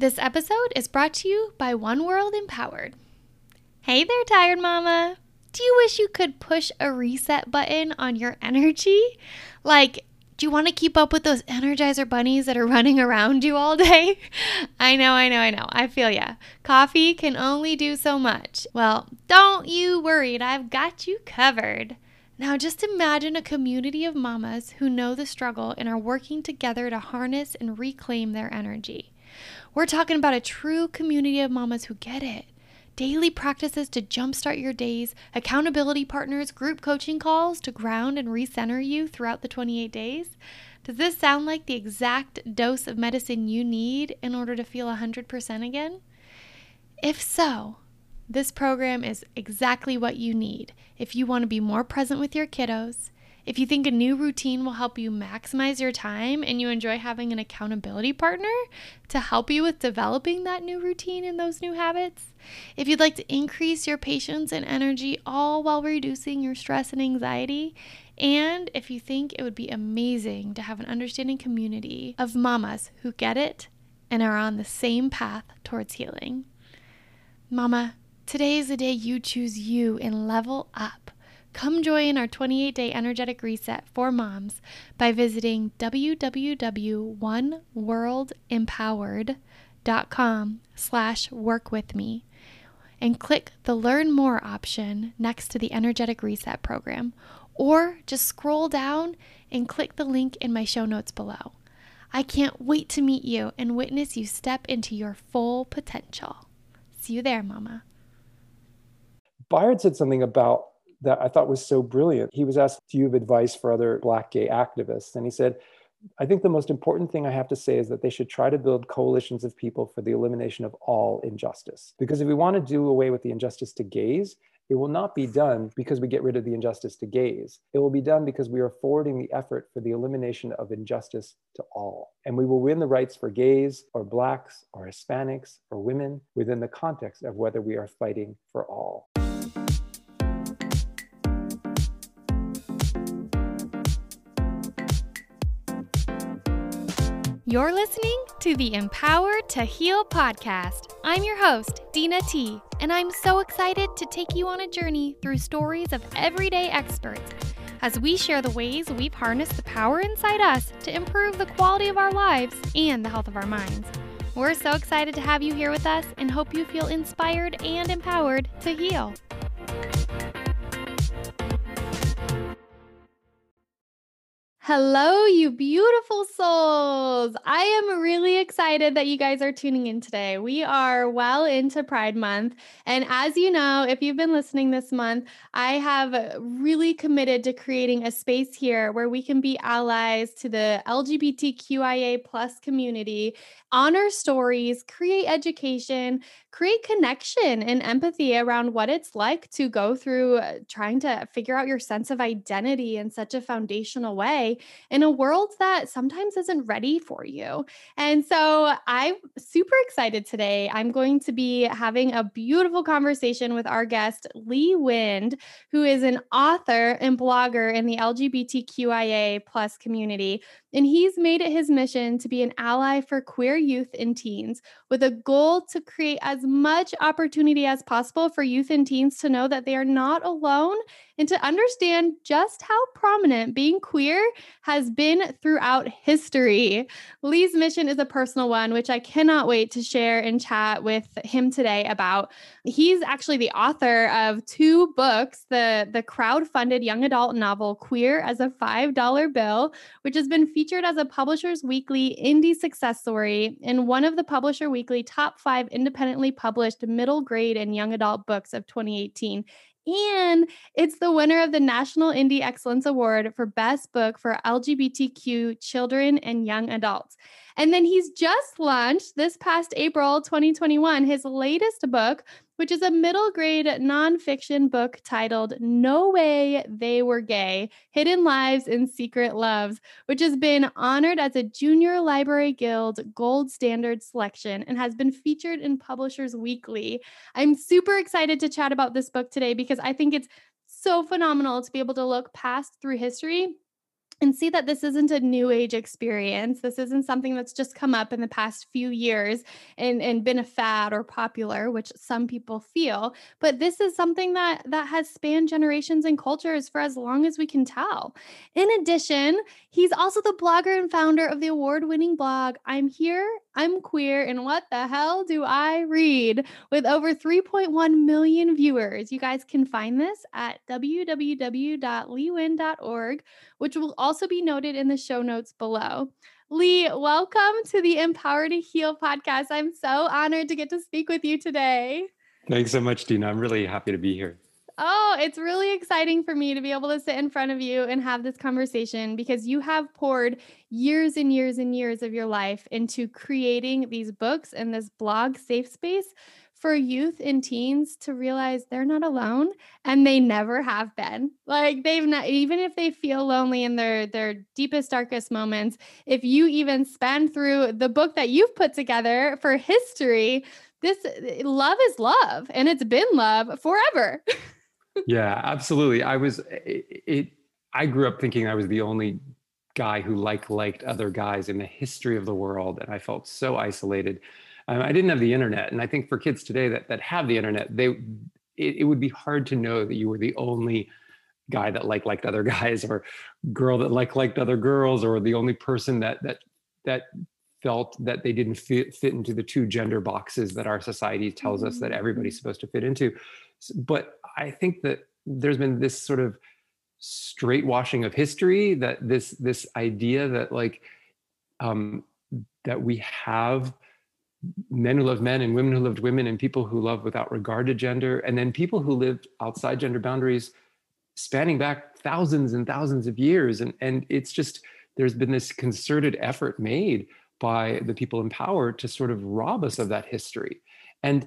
This episode is brought to you by One World Empowered. Hey there, tired mama. Do you wish you could push a reset button on your energy? Like, do you want to keep up with those Energizer bunnies that are running around you all day? I know, I know, I know. I feel ya. Coffee can only do so much. Well, don't you worry, I've got you covered. Now, just imagine a community of mamas who know the struggle and are working together to harness and reclaim their energy. We're talking about a true community of mamas who get it daily practices to jumpstart your days, accountability partners, group coaching calls to ground and recenter you throughout the 28 days? Does this sound like the exact dose of medicine you need in order to feel 100% again? If so, this program is exactly what you need if you want to be more present with your kiddos, if you think a new routine will help you maximize your time and you enjoy having an accountability partner to help you with developing that new routine and those new habits, if you'd like to increase your patience and energy all while reducing your stress and anxiety, and if you think it would be amazing to have an understanding community of mamas who get it and are on the same path towards healing. Mama, today is the day you choose you and level up. Come join our 28 day energetic reset for moms by visiting www.oneworldempowered.com slash work with me and click the learn more option next to the energetic reset program or just scroll down and click the link in my show notes below. I can't wait to meet you and witness you step into your full potential. See you there, Mama. Bayard said something about that I thought was so brilliant. He was asked, Do you have advice for other Black gay activists? And he said, I think the most important thing I have to say is that they should try to build coalitions of people for the elimination of all injustice. Because if we want to do away with the injustice to gays, it will not be done because we get rid of the injustice to gays. It will be done because we are forwarding the effort for the elimination of injustice to all. And we will win the rights for gays or Blacks or Hispanics or women within the context of whether we are fighting for all. You're listening to the Empowered to Heal podcast. I'm your host, Dina T, and I'm so excited to take you on a journey through stories of everyday experts as we share the ways we've harnessed the power inside us to improve the quality of our lives and the health of our minds. We're so excited to have you here with us and hope you feel inspired and empowered to heal. Hello, you beautiful souls. I am really excited that you guys are tuning in today. We are well into Pride Month. And as you know, if you've been listening this month, I have really committed to creating a space here where we can be allies to the LGBTQIA plus community, honor stories, create education, create connection and empathy around what it's like to go through uh, trying to figure out your sense of identity in such a foundational way in a world that sometimes isn't ready for you. And so I'm super excited today. I'm going to be having a beautiful conversation with our guest, Lee Wind, who is an author and blogger in the LGBTQIA plus community. And he's made it his mission to be an ally for queer youth and teens with a goal to create as much opportunity as possible for youth and teens to know that they are not alone and to understand just how prominent being queer has been throughout history. Lee's mission is a personal one, which I cannot wait to share and chat with him today about. He's actually the author of two books the, the crowd-funded young adult novel Queer as a $5 Bill, which has been featured as a Publishers Weekly indie success story and one of the Publisher Weekly top five independently published middle grade and young adult books of 2018 and it's the winner of the National Indie Excellence Award for Best Book for LGBTQ children and young adults. And then he's just launched this past April 2021 his latest book, which is a middle grade nonfiction book titled No Way They Were Gay Hidden Lives and Secret Loves, which has been honored as a Junior Library Guild Gold Standard selection and has been featured in Publishers Weekly. I'm super excited to chat about this book today because I think it's so phenomenal to be able to look past through history and see that this isn't a new age experience. This isn't something that's just come up in the past few years and, and been a fad or popular, which some people feel. But this is something that that has spanned generations and cultures for as long as we can tell. In addition, he's also the blogger and founder of the award-winning blog I'm Here, I'm Queer, and What the Hell Do I Read? With over 3.1 million viewers. You guys can find this at www.leewind.org, which will also also be noted in the show notes below. Lee, welcome to the Empower to Heal podcast. I'm so honored to get to speak with you today. Thanks so much, Dina. I'm really happy to be here. Oh, it's really exciting for me to be able to sit in front of you and have this conversation because you have poured years and years and years of your life into creating these books and this blog safe space for youth and teens to realize they're not alone and they never have been. Like they've not even if they feel lonely in their their deepest darkest moments if you even spend through the book that you've put together for history this eh, love is love and it's been love forever. Yeah absolutely. I was it, it i grew up thinking i was the only guy who like liked other guys in the history of the world and i felt so isolated um, I didn't have the internet, and I think for kids today that that have the internet, they it, it would be hard to know that you were the only guy that liked liked other guys, or girl that liked liked other girls, or the only person that that that felt that they didn't fit, fit into the two gender boxes that our society tells us that everybody's mm-hmm. supposed to fit into. But I think that there's been this sort of straight washing of history that this this idea that like um, that we have men who loved men and women who loved women and people who love without regard to gender. And then people who lived outside gender boundaries spanning back thousands and thousands of years. And and it's just there's been this concerted effort made by the people in power to sort of rob us of that history. And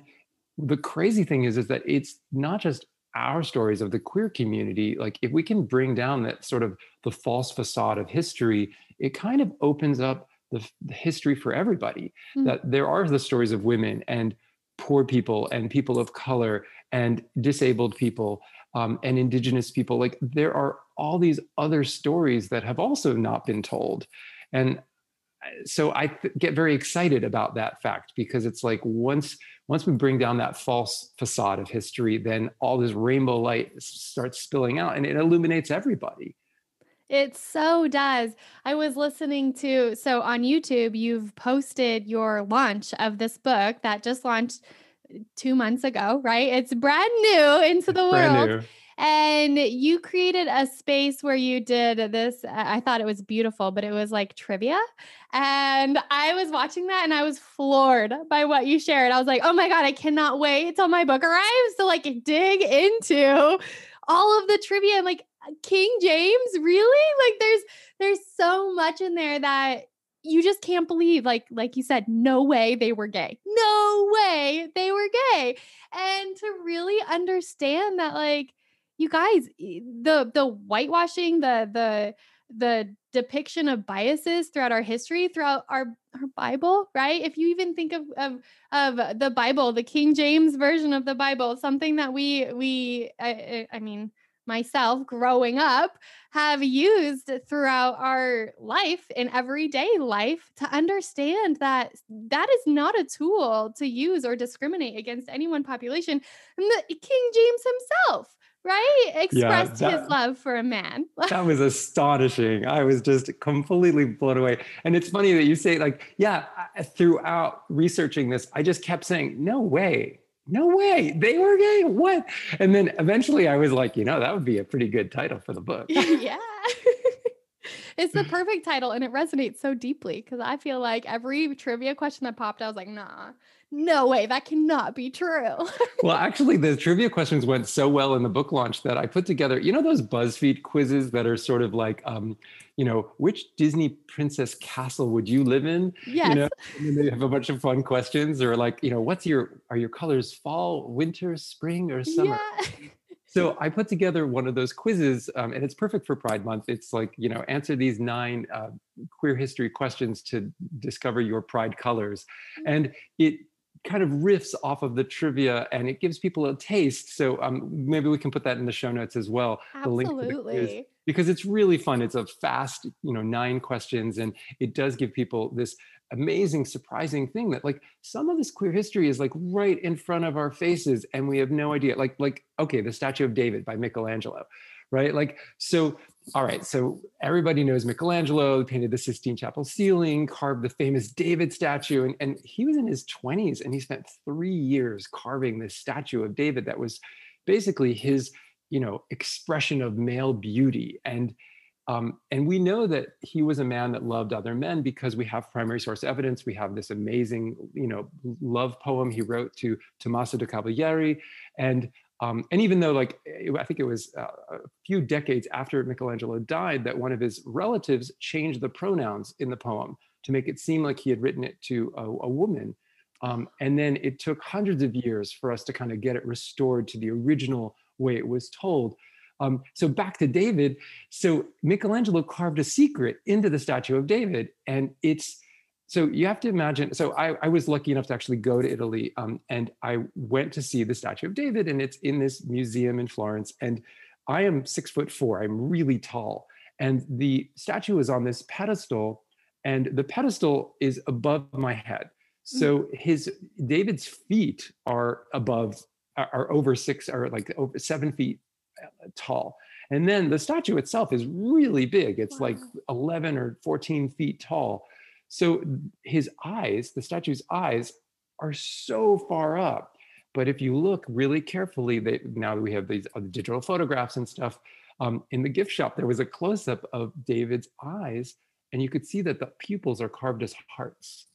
the crazy thing is is that it's not just our stories of the queer community. Like if we can bring down that sort of the false facade of history it kind of opens up the, the history for everybody mm-hmm. that there are the stories of women and poor people and people of color and disabled people um, and indigenous people. Like there are all these other stories that have also not been told. And uh, so i th- get very excited about that fact because it's like once once we bring down that false facade of history then all this rainbow light starts spilling out and it illuminates everybody it so does. I was listening to, so on YouTube, you've posted your launch of this book that just launched uh, two months ago, right? It's brand new into the world. And you created a space where you did this. I thought it was beautiful, but it was like trivia. And I was watching that and I was floored by what you shared. I was like, oh my God, I cannot wait till my book arrives to like dig into all of the trivia. And like, King James, really? Like there's there's so much in there that you just can't believe like like you said no way they were gay. No way they were gay. And to really understand that like you guys the the whitewashing the the the depiction of biases throughout our history throughout our our bible right? If you even think of of of the bible the king james version of the bible something that we we i, I mean myself growing up have used throughout our life in everyday life to understand that that is not a tool to use or discriminate against any one population and the king james himself right expressed yeah, that, his love for a man. That was astonishing i was just completely blown away and it's funny that you say like yeah throughout researching this i just kept saying no way no way. They were gay? What? And then eventually i was like you know that would be a pretty good title for the book. Yeah. It's the perfect title and it resonates so deeply because i feel like every trivia question that popped i was like nah no way, that cannot be true. well, actually, the trivia questions went so well in the book launch that I put together, you know, those BuzzFeed quizzes that are sort of like, um, you know, which Disney princess castle would you live in? Yes. You know, and they have a bunch of fun questions or like, you know, what's your, are your colors fall, winter, spring, or summer? Yeah. So I put together one of those quizzes, um, and it's perfect for Pride Month. It's like you know, answer these nine uh, queer history questions to discover your Pride colors, mm. and it kind of riffs off of the trivia and it gives people a taste. So um, maybe we can put that in the show notes as well. Absolutely. because it's really fun. It's a fast, you know, nine questions, and it does give people this amazing, surprising thing that like some of this queer history is like right in front of our faces, and we have no idea. Like, like okay, the Statue of David by Michelangelo, right? Like, so all right, so everybody knows Michelangelo he painted the Sistine Chapel ceiling, carved the famous David statue, and, and he was in his 20s and he spent three years carving this statue of David that was basically his you know expression of male beauty and um, and we know that he was a man that loved other men because we have primary source evidence. We have this amazing, you know, love poem he wrote to Tommaso de Cavalieri, and um, and even though, like, I think it was uh, a few decades after Michelangelo died, that one of his relatives changed the pronouns in the poem to make it seem like he had written it to a, a woman. Um, and then it took hundreds of years for us to kind of get it restored to the original way it was told. Um, so back to David. So Michelangelo carved a secret into the statue of David, and it's so you have to imagine. So I, I was lucky enough to actually go to Italy, um, and I went to see the statue of David, and it's in this museum in Florence. And I am six foot four. I'm really tall, and the statue is on this pedestal, and the pedestal is above my head. So mm. his David's feet are above are over six or like over seven feet uh, tall. And then the statue itself is really big. It's wow. like 11 or 14 feet tall. So his eyes, the statue's eyes, are so far up. But if you look really carefully, they, now that we have these uh, digital photographs and stuff, um, in the gift shop, there was a close up of David's eyes, and you could see that the pupils are carved as hearts.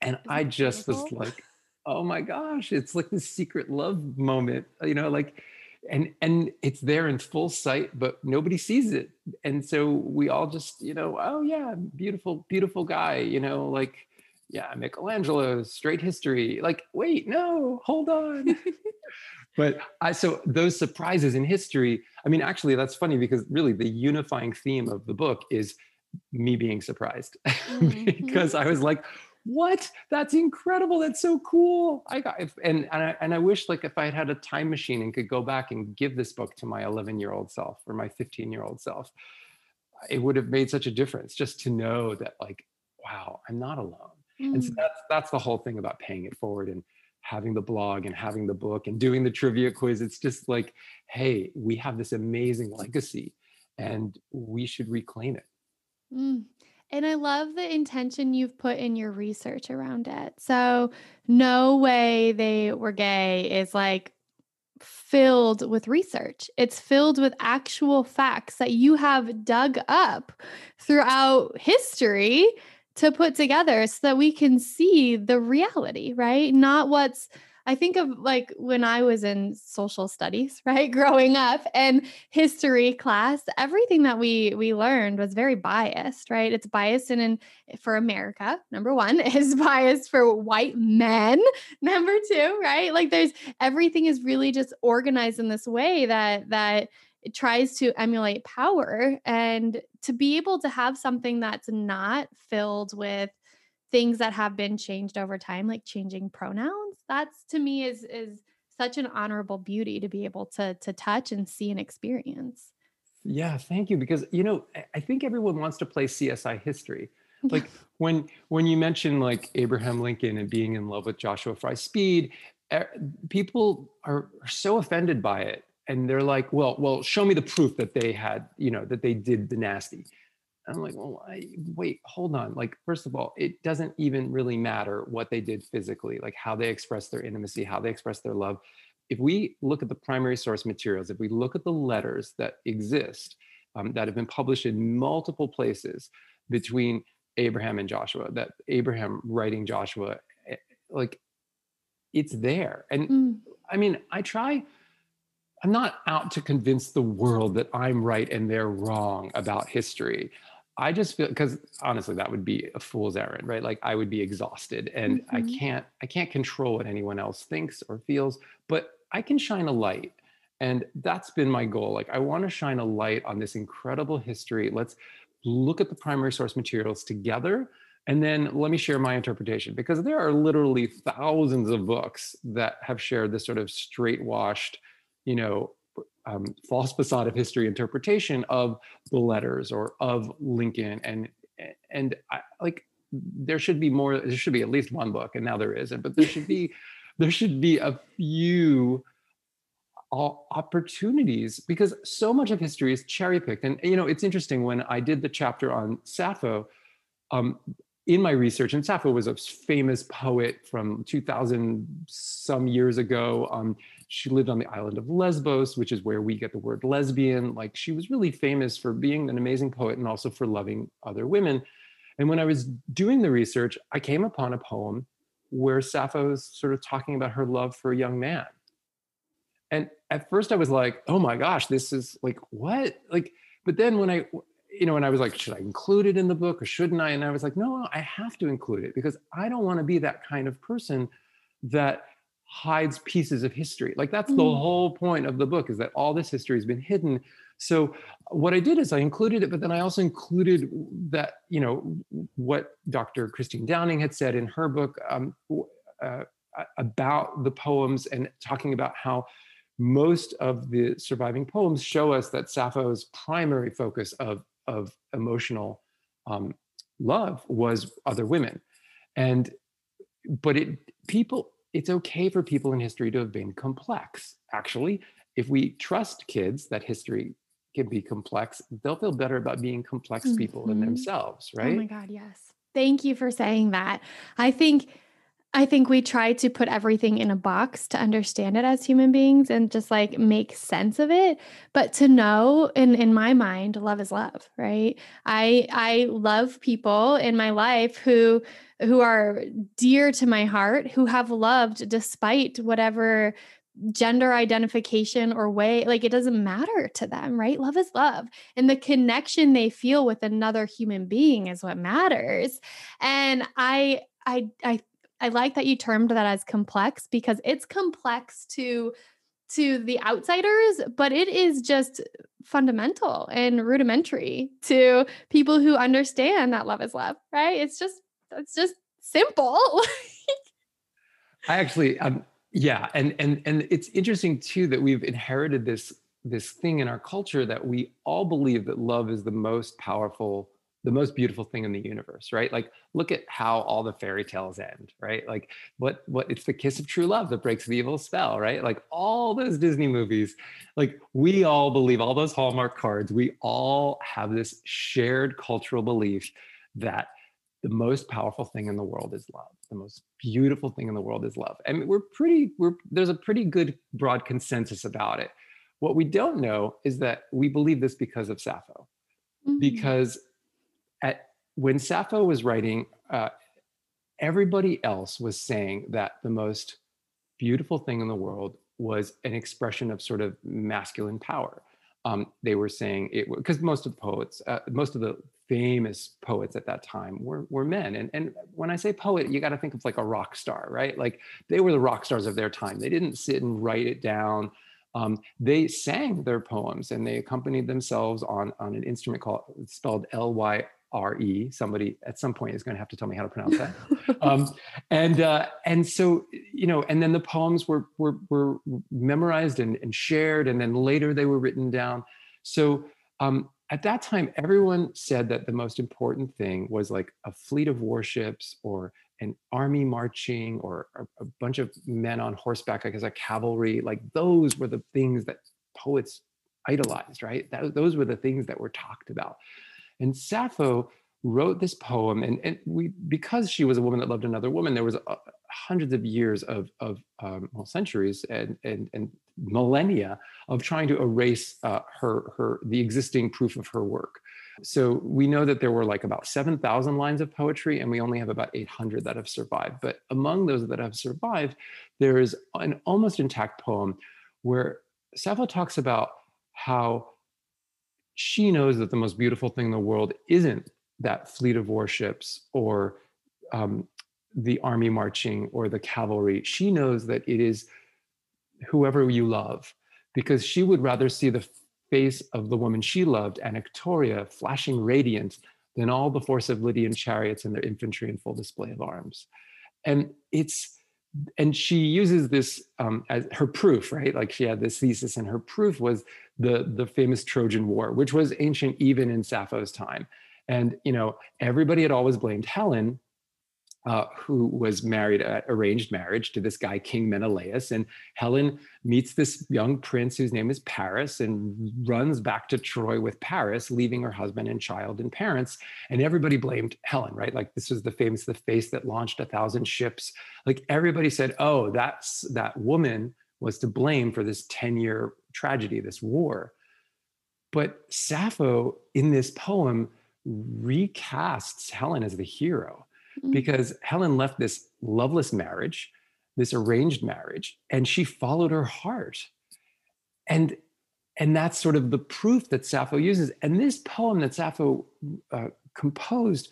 And Isn't I just was like, oh my gosh, it's like this secret love moment, you know, like, and and it's there in full sight, but nobody sees it. And so we all just, you know, oh yeah, beautiful, beautiful guy, you know, like, yeah, Michelangelo, straight history. Like, wait, no, hold on. but I so those surprises in history, I mean, actually, that's funny because really the unifying theme of the book is me being surprised mm-hmm. because I was like, what that's incredible that's so cool i got and and I, and I wish like if i had had a time machine and could go back and give this book to my 11 year old self or my 15 year old self it would have made such a difference just to know that like wow i'm not alone mm. and so mm. that's that's the whole thing about paying it forward and having the blog and having the book and doing the trivia quiz it's just like hey we have this amazing legacy and we should reclaim it mm. And I love the intention you've put in your research around it. So, no way they were gay is like filled with research. It's filled with actual facts that you have dug up throughout history to put together so that we can see the reality, right? Not what's I think of like when I was in social studies, right, growing up and history class, everything that we we learned was very biased, right? It's biased in, in for America, number 1, is biased for white men, number 2, right? Like there's everything is really just organized in this way that that it tries to emulate power and to be able to have something that's not filled with things that have been changed over time like changing pronouns that's to me is is such an honorable beauty to be able to to touch and see and experience. Yeah thank you because you know i think everyone wants to play csi history. Like when when you mention like abraham lincoln and being in love with joshua fry speed eh, people are, are so offended by it and they're like well well show me the proof that they had you know that they did the nasty I'm like, well, I, wait, hold on. Like, first of all, it doesn't even really matter what they did physically, like how they express their intimacy, how they express their love. If we look at the primary source materials, if we look at the letters that exist, um, that have been published in multiple places between Abraham and Joshua, that Abraham writing Joshua, eh, like it's there. And mm. I mean, I try I'm not out to convince the world that I'm right and they're wrong about history. I just feel because honestly, that would be a fool's errand, right? Like I would be exhausted and mm-hmm. I can't I can't control what anyone else thinks or feels, but I can shine a light. And that's been my goal. Like I want to shine a light on this incredible history. Let's look at the primary source materials together. And then let me share my interpretation because there are literally thousands of books that have shared this sort of straight washed, you know, um, false facade of history interpretation of the letters or of Lincoln. And and I, like there should be more there should be at least one book and now there isn't but there should be there should be a few opportunities because so much of history is cherry picked and you know it's interesting when i did the chapter on sappho um, in my research and sappho was a famous poet from 2000 some years ago um, she lived on the island of lesbos which is where we get the word lesbian like she was really famous for being an amazing poet and also for loving other women and when I was doing the research, I came upon a poem where Sappho is sort of talking about her love for a young man. And at first I was like, oh my gosh, this is like, what? Like, but then when I, you know, and I was like, should I include it in the book or shouldn't I? And I was like, no, I have to include it because I don't want to be that kind of person that hides pieces of history. Like that's mm. the whole point of the book is that all this history has been hidden so what I did is I included it, but then I also included that, you know, what Dr. Christine Downing had said in her book um, uh, about the poems and talking about how most of the surviving poems show us that Sappho's primary focus of, of emotional um, love was other women. And, but it, people, it's okay for people in history to have been complex. Actually, if we trust kids that history can be complex, they'll feel better about being complex mm-hmm. people in themselves, right? Oh my God, yes. Thank you for saying that. I think I think we try to put everything in a box to understand it as human beings and just like make sense of it. But to know in in my mind, love is love, right? I I love people in my life who who are dear to my heart, who have loved despite whatever gender identification or way like it doesn't matter to them right love is love and the connection they feel with another human being is what matters and i i i i like that you termed that as complex because it's complex to to the outsiders but it is just fundamental and rudimentary to people who understand that love is love right? It's just it's just simple. I actually um yeah and and and it's interesting too that we've inherited this this thing in our culture that we all believe that love is the most powerful the most beautiful thing in the universe right? Like look at how all the fairy tales end right? Like what what it's the kiss of true love that breaks the evil spell right? Like all those disney movies like we all believe all those hallmark cards. We all have this shared cultural belief that the most powerful thing in the world is love. The most beautiful thing in the world is love. And we're pretty we're there's a pretty good broad consensus about it. What we don't know is that we believe this because of sappho. Mm-hmm. because at when sappho was writing uh, everybody else was saying that the most beautiful thing in the world was an expression of sort of masculine power um, they were saying it because most of the poets, uh, most of the famous poets at that time were, were men. And, and when I say poet, you got to think of like a rock star, right? Like they were the rock stars of their time. They didn't sit and write it down. Um, they sang their poems and they accompanied themselves on, on an instrument called spelled L Y R-E. Somebody at some point is going to have to tell me how to pronounce that. um, and uh, and so you know, and then the poems were were were memorized and, and shared, and then later they were written down. So um, at that time, everyone said that the most important thing was like a fleet of warships or an army marching or a, a bunch of men on horseback, like as a cavalry. Like those were the things that poets idolized, right? That, those were the things that were talked about. And Sappho wrote this poem, and, and we because she was a woman that loved another woman, there was uh, hundreds of years of, of um, well, centuries and, and, and millennia of trying to erase uh, her, her, the existing proof of her work. So we know that there were like about 7,000 lines of poetry, and we only have about 800 that have survived. But among those that have survived, there is an almost intact poem where Sappho talks about how she knows that the most beautiful thing in the world isn't that fleet of warships or um, the army marching or the cavalry. She knows that it is whoever you love, because she would rather see the face of the woman she loved, Anactoria, flashing radiant, than all the force of Lydian chariots and their infantry in full display of arms. And it's and she uses this um, as her proof, right? Like she had this thesis, and her proof was the the famous Trojan War, which was ancient even in Sappho's time. And you know, everybody had always blamed Helen uh, who was married at arranged marriage to this guy king menelaus. And helen meets this young prince whose name is paris and runs back to troy with paris leaving her husband and child and parents. And everybody blamed helen right? Like this was the famous the face that launched a thousand ships. Like everybody said oh that's that woman was to blame for this 10 year tragedy this war. But sappho in this poem recasts helen as the hero Mm. because Helen left this loveless marriage, this arranged marriage, and she followed her heart. And and that's sort of the proof that Sappho uses. And this poem that Sappho uh, composed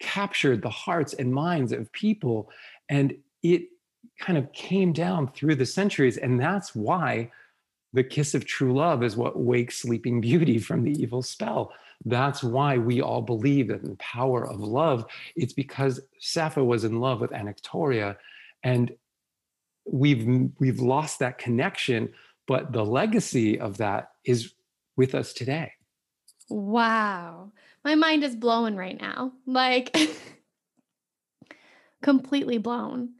captured the hearts and minds of people, and it kind of came down through the centuries. And that's why the kiss of true love is what wakes Sleeping Beauty from the evil spell. That's why we all believe in the power of love. It's because Sappho was in love with Anactoria, and we've we've lost that connection. But the legacy of that is with us today. Wow, my mind is blown right now. Like completely blown.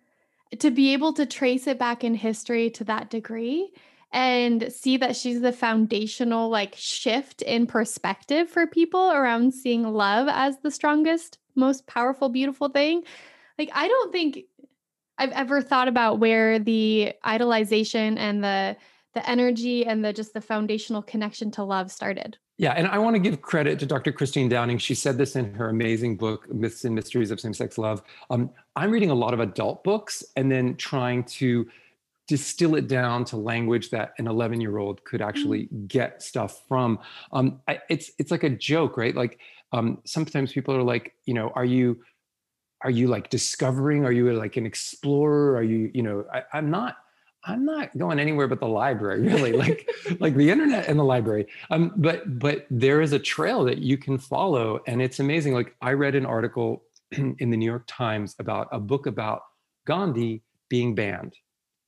To be able to trace it back in history to that degree and see that she's the foundational like shift in perspective for people around seeing love as the strongest, most powerful, beautiful thing. Like, I don't think I've ever thought about where the idolization and the the energy and the just the foundational connection to love started. Yeah, and I want to give credit to Dr. Christine Downing. She said this in her amazing book, Myths and Mysteries of Same-Sex Love. Um, I'm reading a lot of adult books and then trying to distill it down to language that an 11 year old could actually mm. get stuff from. Um, I, it's it's like a joke right? Like um, sometimes people are like you know are you are you like discovering? Are you like an explorer? Are you you know I, i'm not i'm not going anywhere but the library really. Like like the internet and the library. Um but but there is a trail that you can follow and it's amazing. Like i read an article in the new york times about a book about gandhi being banned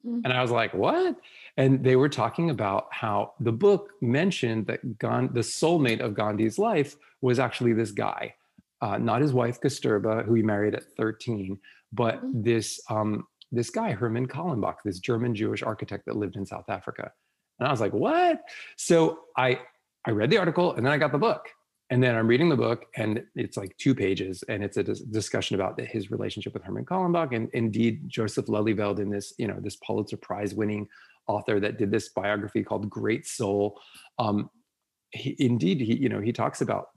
Mm-hmm. And I was like, what? And they were talking about how the book mentioned that Gandhi, the soulmate of Gandhi's life was actually this guy, uh, not his wife Kasturba, who he married at 13, but mm-hmm. this um, this guy Herman Kallenbach, this German Jewish architect that lived in South Africa. And I was like, what? So I I read the article and then I got the book and then I'm reading the book, and it's like two pages, and it's a dis- discussion about the, his relationship with Herman Kallenbach, and indeed Joseph Lelyveld, in this, you know, this Pulitzer Prize-winning author that did this biography called Great Soul. Um, he, indeed, he, you know, he talks about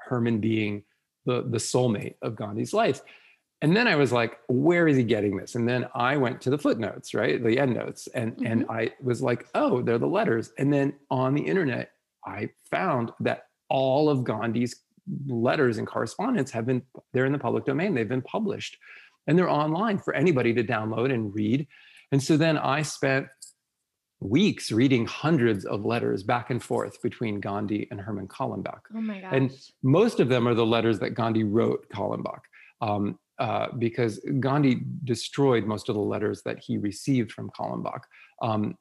Herman being the the soulmate of Gandhi's life. And then I was like, where is he getting this? And then I went to the footnotes, right, the endnotes, and mm-hmm. and I was like, oh, they're the letters. And then on the internet, I found that all of Gandhi's letters and correspondence have been they're in the public domain they've been published and they're online for anybody to download and read and so then i spent weeks reading hundreds of letters back and forth between gandhi and herman kallenbach oh my gosh. and most of them are the letters that gandhi wrote kallenbach um, uh, because gandhi destroyed most of the letters that he received from kallenbach um,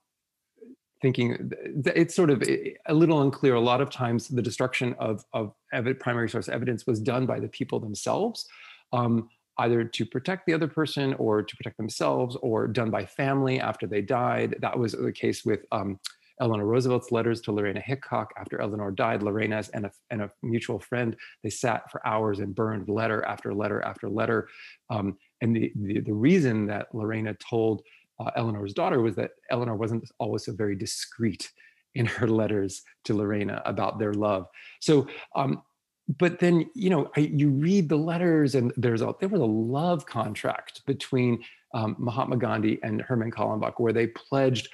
thinking it's sort of a little unclear. A lot of times, the destruction of of primary source evidence was done by the people themselves, um, either to protect the other person or to protect themselves, or done by family after they died. That was the case with. Um, Eleanor Roosevelt's letters to Lorena Hickok after Eleanor died. Lorena's and a, and a mutual friend, they sat for hours and burned letter after letter after letter. Um, and the, the, the reason that Lorena told uh, Eleanor's daughter was that Eleanor wasn't always so very discreet in her letters to Lorena about their love. So, um, but then you know I, you read the letters, and there's a there was a love contract between um, Mahatma Gandhi and Herman Kallenbach where they pledged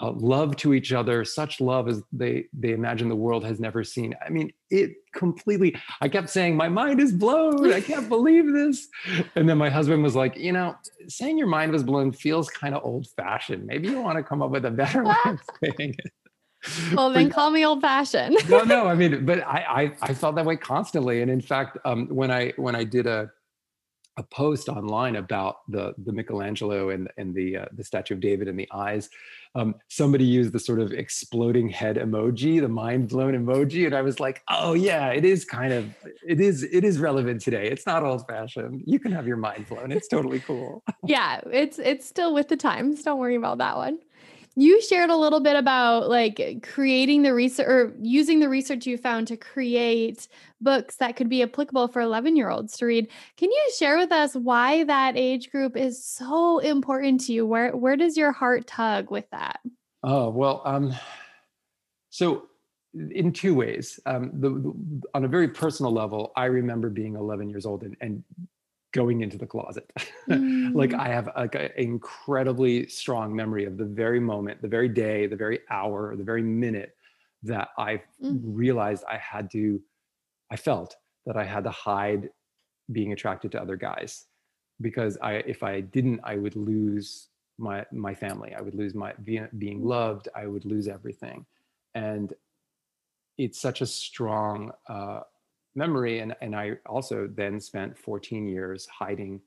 uh, love to each other, such love as they they imagine the world has never seen. I mean, it completely. I kept saying, "My mind is blown. I can't believe this." And then my husband was like, "You know, saying your mind was blown feels kind of old fashioned. Maybe you want to come up with a better way of saying it." Well, then call me old fashioned. no, no. I mean, but I, I I felt that way constantly, and in fact, um, when I when I did a a post online about the the Michelangelo and and the uh, the statue of David and the eyes. Um, somebody used the sort of exploding head emoji, the mind blown emoji, and I was like, oh yeah, it is kind of it is it is relevant today. It's not old fashioned. You can have your mind blown. It's totally cool. yeah, it's it's still with the times. Don't worry about that one you shared a little bit about like creating the research or using the research you found to create books that could be applicable for 11 year olds to read. Can you share with us why that age group is so important to you? Where where does your heart tug with that? Oh well um so in two ways. Um, the, the, on a very personal level i remember being 11 years old and, and going into the closet. Mm. like I have like an incredibly strong memory of the very moment, the very day, the very hour, the very minute that I mm. realized I had to, I felt that I had to hide being attracted to other guys because I, if I didn't, I would lose my my family. I would lose my being mm. loved. I would lose everything, and it's such a strong uh, memory and and i also then spent 14 years hiding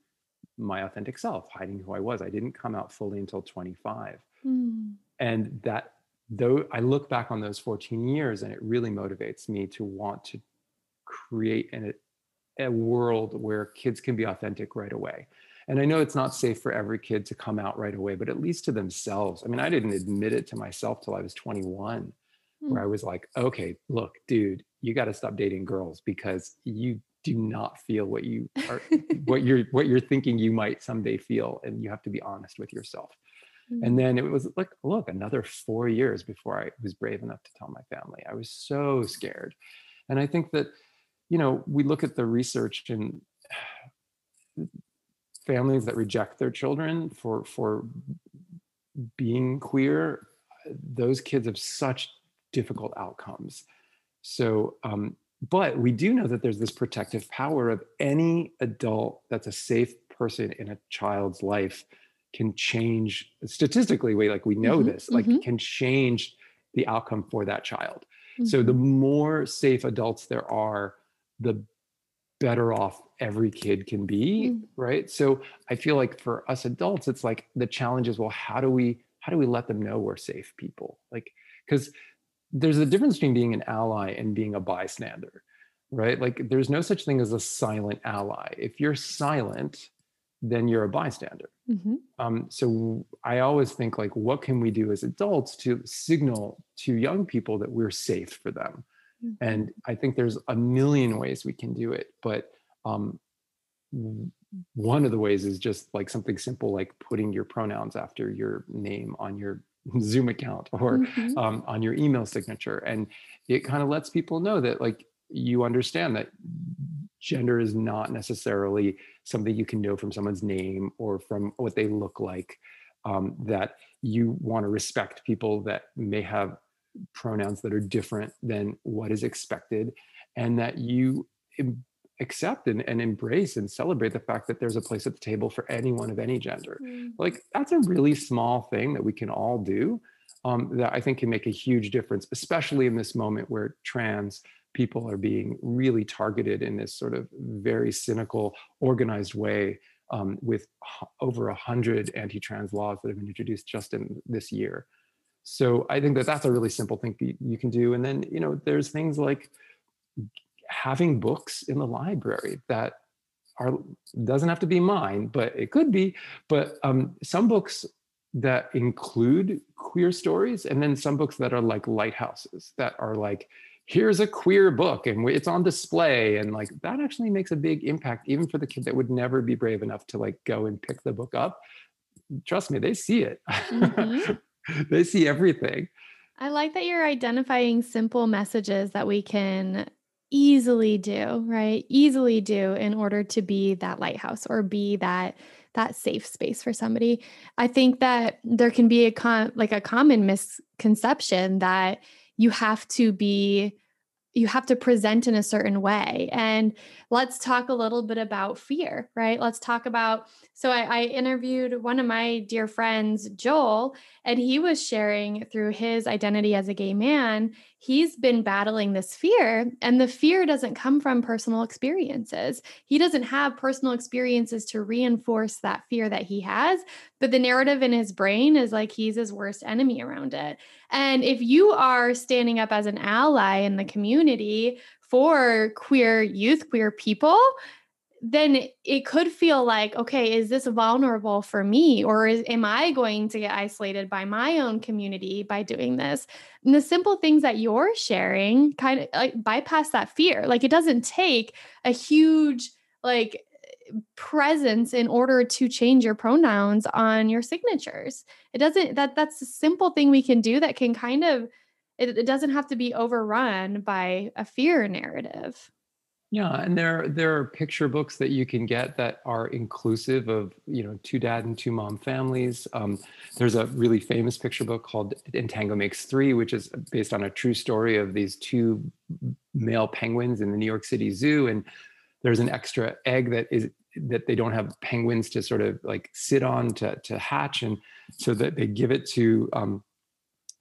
my authentic self hiding who i was. I didn't come out fully until 25 mm. and that though i look back on those 14 years and it really motivates me to want to create an, a world where kids can be authentic right away. And i know it's not safe for every kid to come out right away but at least to themselves. I mean i didn't admit it to myself till i was 21 where I mm. was like, okay, look, dude, you got to stop dating girls because you do not feel what you are what you're what you're thinking you might someday feel and you have to be honest with yourself mm-hmm. and then it was like look another four years before i was brave enough to tell my family i was so scared and i think that you know we look at the research and families that reject their children for for being queer those kids have such difficult outcomes. So, um, but we do know that there's this protective power of any adult that's a safe person in a child's life can change statistically we like we know mm-hmm, this like mm-hmm. can change the outcome for that child mm-hmm. so the mm-hmm. more safe adults there are the better off every kid can be mm. right so i feel like for us adults it's like the challenge is well how do we how do we let them know we're safe people like because there's a difference between being an ally and being a bystander, right? Like there's no such thing as a silent ally. If you're silent, then you're a bystander. Mm-hmm. Um, so I always think like, what can we do as adults to signal to young people that we're safe for them? Mm-hmm. And I think there's a million ways we can do it, but um, one of the ways is just like something simple like putting your pronouns after your name on your Zoom account or mm-hmm. um, on your email signature. And it kind of lets people know that like you understand that gender is not necessarily something you can know from someone's name or from what they look like. Um, that you want to respect people that may have pronouns that are different than what is expected, and that you accept and, and, embrace and celebrate the fact that there's a place at the table for anyone of any gender. Mm. Like that's a really small thing that we can all do um, that I think can make a huge difference, especially in this moment where trans people are being really targeted in this sort of very cynical, organized way um, with h- over a hundred anti-trans laws that have been introduced just in this year. So I think that that's a really simple thing you can do. And then, you know, there's things like having books in the library that are doesn't have to be mine, but it could be. But um, some books that include queer stories, and then some books that are like lighthouses that are like, here's a queer book and it's on display, and like that actually makes a big impact, even for the kid that would never be brave enough to like go and pick the book up. Trust me, they see it. Mm-hmm. they see everything. I like that you're identifying simple messages that we can easily do, right? Easily do in order to be that lighthouse or be that that safe space for somebody. I think that there can be a con like a common misconception that you have to be you have to present in a certain way. And let's talk a little bit about fear, right? Let's talk about. So, I, I, interviewed one of my dear friends, Joel, and he was sharing through his identity as a gay man, he's been battling this fear. And the fear doesn't come from personal experiences. He doesn't have personal experiences to reinforce that fear that he has. But the narrative in his brain is like he's his worst enemy around it. And if you are standing up as an ally in the community for queer youth, queer people, then it could feel like, okay, is this vulnerable for me? Or is, am I going to get isolated by my own community by doing this? And the simple things that you're sharing kind of like bypass that fear. Like it doesn't take a huge, like, presence in order to change your pronouns on your signatures. It doesn't that that's a simple thing we can do that can kind of it, it doesn't have to be overrun by a fear narrative. Yeah, and there there are picture books that you can get that are inclusive of you know two dad and two mom families. Um, there's a really famous picture book called And Tango Makes Three, which is based on a true story of these two male penguins in the New York City Zoo, and there's an extra egg that is that they don't have penguins to sort of like sit on to to hatch, and so that they give it to um,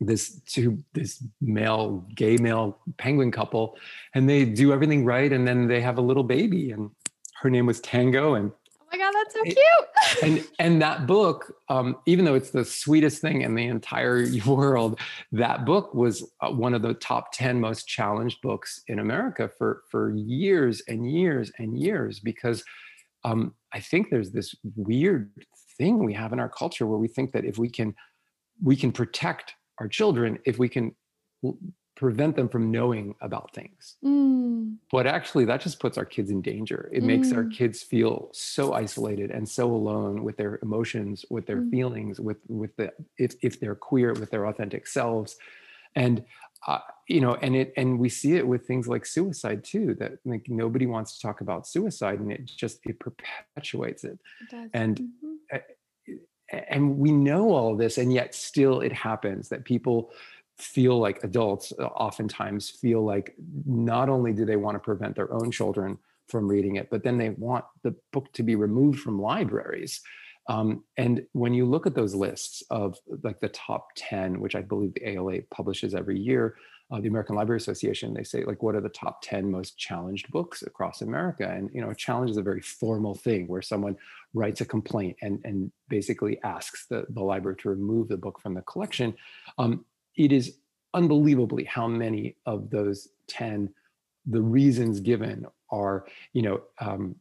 this to this male gay male penguin couple, and they do everything right, and then they have a little baby, and her name was Tango, and Oh my god, that's so cute. and and that book, um, even though it's the sweetest thing in the entire world, that book was uh, one of the top ten most challenged books in America for for years and years and years because um, I think there's this weird thing we have in our culture where we think that if we can we can protect our children if we can prevent them from knowing about things. Mm. But actually, that just puts our kids in danger. It mm. makes our mm. kids feel so isolated and so alone with their emotions, with their mm. feelings, with with the if if they're queer, with their authentic selves, and uh, you know, and it and we see it with things like suicide too. That like nobody wants to talk about suicide, and it just it perpetuates it. it and mm-hmm. And we know all this, and yet still it happens that people feel like adults uh, oftentimes feel like not only do they want to prevent their own children from reading it, but then they want the book to be removed from libraries. Um, and when you look at those lists of like the top 10, which I believe the ALA publishes every year, uh, the American Library Association, they say like, what are the top 10 most challenged books across America? And, you know, a challenge is a very formal thing where someone writes a complaint and, and basically asks the, the library to remove the book from the collection. Um, it is unbelievably how many of those 10 the reasons given are you know um,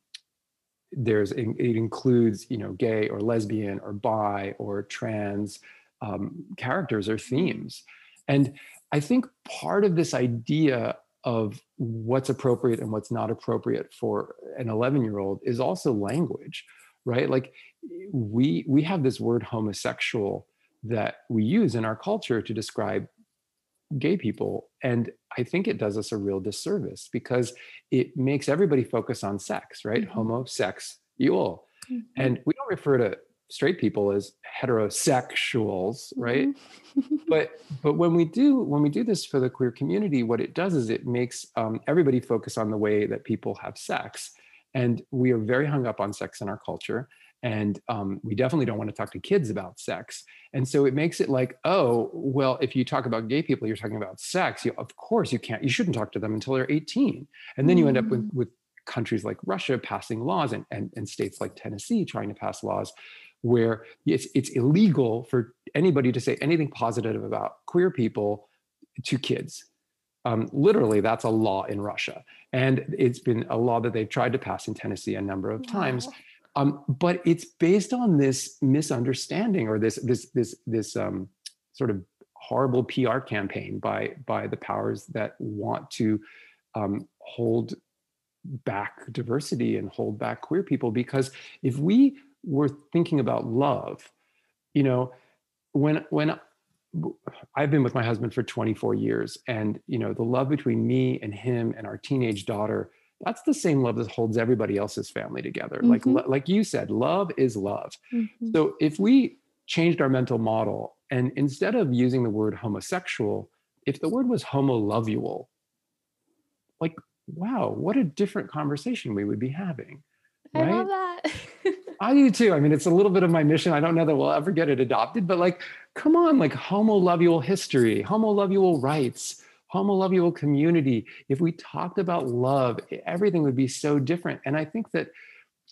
there's it includes you know gay or lesbian or bi or trans um, characters or themes and i think part of this idea of what's appropriate and what's not appropriate for an 11 year old is also language right like we we have this word homosexual that we use in our culture to describe gay people. And I think it does us a real disservice because it makes everybody focus on sex, right? Mm-hmm. Homosexual. Mm-hmm. And we don't refer to straight people as heterosexuals right mm-hmm. but but when we do when we do this for the queer community what it does is it makes um, everybody focus on the way that people have sex and we are very hung up on sex in our culture and um, we definitely don't want to talk to kids about sex and so it makes it like oh well if you talk about gay people you're talking about sex you, of course you can't you shouldn't talk to them until they're 18 and then mm. you end up with, mm. with countries like russia passing laws and, and, and states like tennessee trying to pass laws where it's, it's illegal for anybody to say anything positive about queer people to kids um, literally that's a law in russia and it's been a law that they've tried to pass in tennessee a number of wow. times um, but it's based on this misunderstanding or this this this this um, sort of horrible PR campaign by by the powers that want to um, hold back diversity and hold back queer people. Because if we were thinking about love, you know, when when I've been with my husband for 24 years, and you know, the love between me and him and our teenage daughter that's the same love that holds everybody else's family together mm-hmm. like like you said love is love mm-hmm. so if we changed our mental model and instead of using the word homosexual if the word was homolovual like wow what a different conversation we would be having right? i love that i do too i mean it's a little bit of my mission i don't know that we'll ever get it adopted but like come on like homo history homo rights homo community if we talked about love everything would be so different and i think that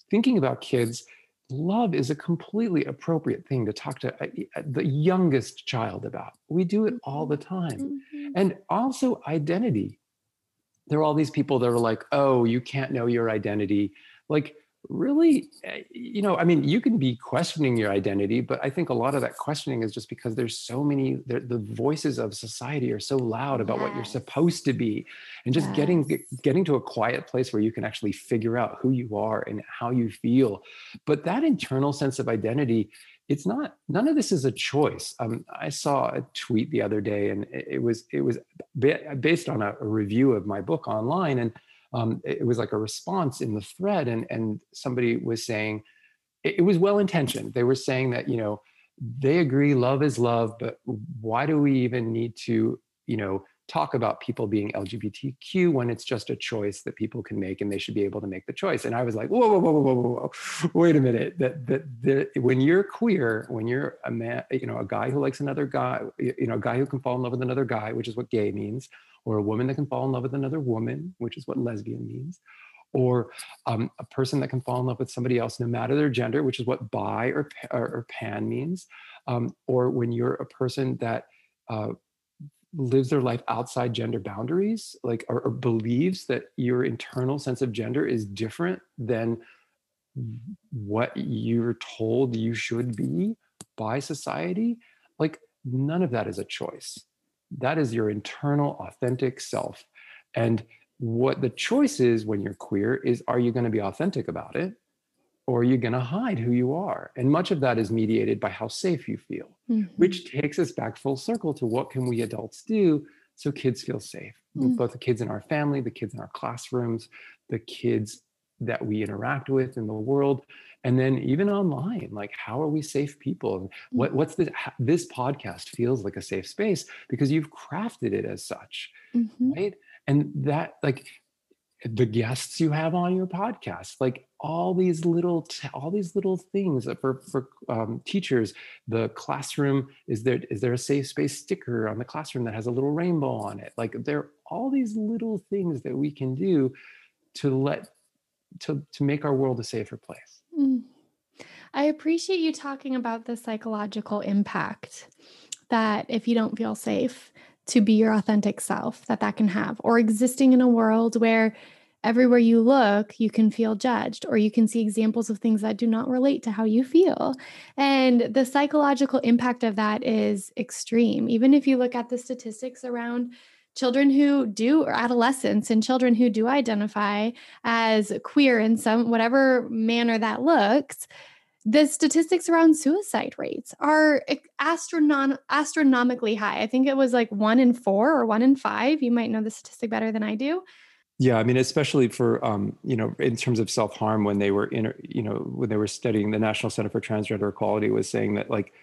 thinking about kids love is a completely appropriate thing to talk to a, a, the youngest child about. We do it all the time. Mm-hmm. And also identity. There are all these people that are like, oh, you can't know your identity. Like, really eh, you know i mean you can be questioning your identity but i think a lot of that questioning is just because there's so many the, the voices of society are so loud about yes. what you're supposed to be and just yes. getting getting to a quiet place where you can actually figure out who you are and how you feel but that internal sense of identity it's not none of this is a choice um, i saw a tweet the other day and it was it was based on a, a review of my book online and um, it was like a response in the thread and and somebody was saying it, it was well intentioned. They were saying that you know they agree love is love but why do we even need to you know talk about people being LGBTQ when it's just a choice that people can make and they should be able to make the choice. And I was like, whoa, whoa, whoa, whoa, whoa, whoa, wait a minute. That that that when you're queer, when you're a man, you know, a guy who likes another guy, you know, a guy who can fall in love with another guy, which is what gay means, or a woman that can fall in love with another woman, which is what lesbian means, or um, a person that can fall in love with somebody else no matter their gender, which is what bi or, or, or pan means, um, or when you're a person that uh, lives their life outside gender boundaries, like or, or believes that your internal sense of gender is different than what you're told you should be by society, like none of that is a choice. That is your internal authentic self. And what the choice is when you're queer is are you going to be authentic about it or are you going to hide who you are and much of that is mediated by how safe you feel mm-hmm. which takes us back full circle to what can we adults do so kids feel safe mm-hmm. both the kids in our family the kids in our classrooms the kids that we interact with in the world and then even online like how are we safe people what mm-hmm. what's this this podcast feels like a safe space because you've crafted it as such mm-hmm. right and that like the guests you have on your podcast like all these little all these little things for for um, teachers the classroom is there is there a safe space sticker on the classroom that has a little rainbow on it like there are all these little things that we can do to let to to make our world a safer place mm. I appreciate you talking about the psychological impact that if you don't feel safe to be your authentic self that that can have or existing in a world where everywhere you look you can feel judged or you can see examples of things that do not relate to how you feel and the psychological impact of that is extreme even if you look at the statistics around children who do or adolescents and children who do identify as queer in some whatever manner that looks the statistics around suicide rates are astronom- astronomically high. I think it was like one in four or one in five. You might know the statistic better than I do. Yeah, I mean, especially for um, you know, in terms of self harm, when they were in, you know, when they were studying, the National Center for Transgender Equality was saying that like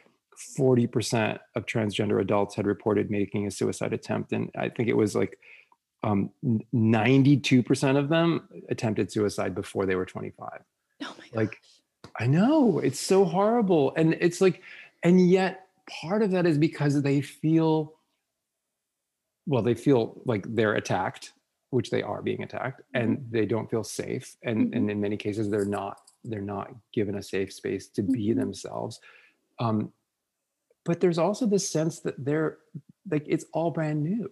forty percent of transgender adults had reported making a suicide attempt, and I think it was like um, ninety-two percent of them attempted suicide before they were twenty-five. Oh my Like, I know it's so horrible. And it's like, and yet part of that is because they feel, well, they feel like they're attacked, which they are being attacked, and mm-hmm. they don't feel safe. And, mm-hmm. and in many cases, they're not, they're not given a safe space to be mm-hmm. themselves. Um, but there's also this sense that they're like, it's all brand new,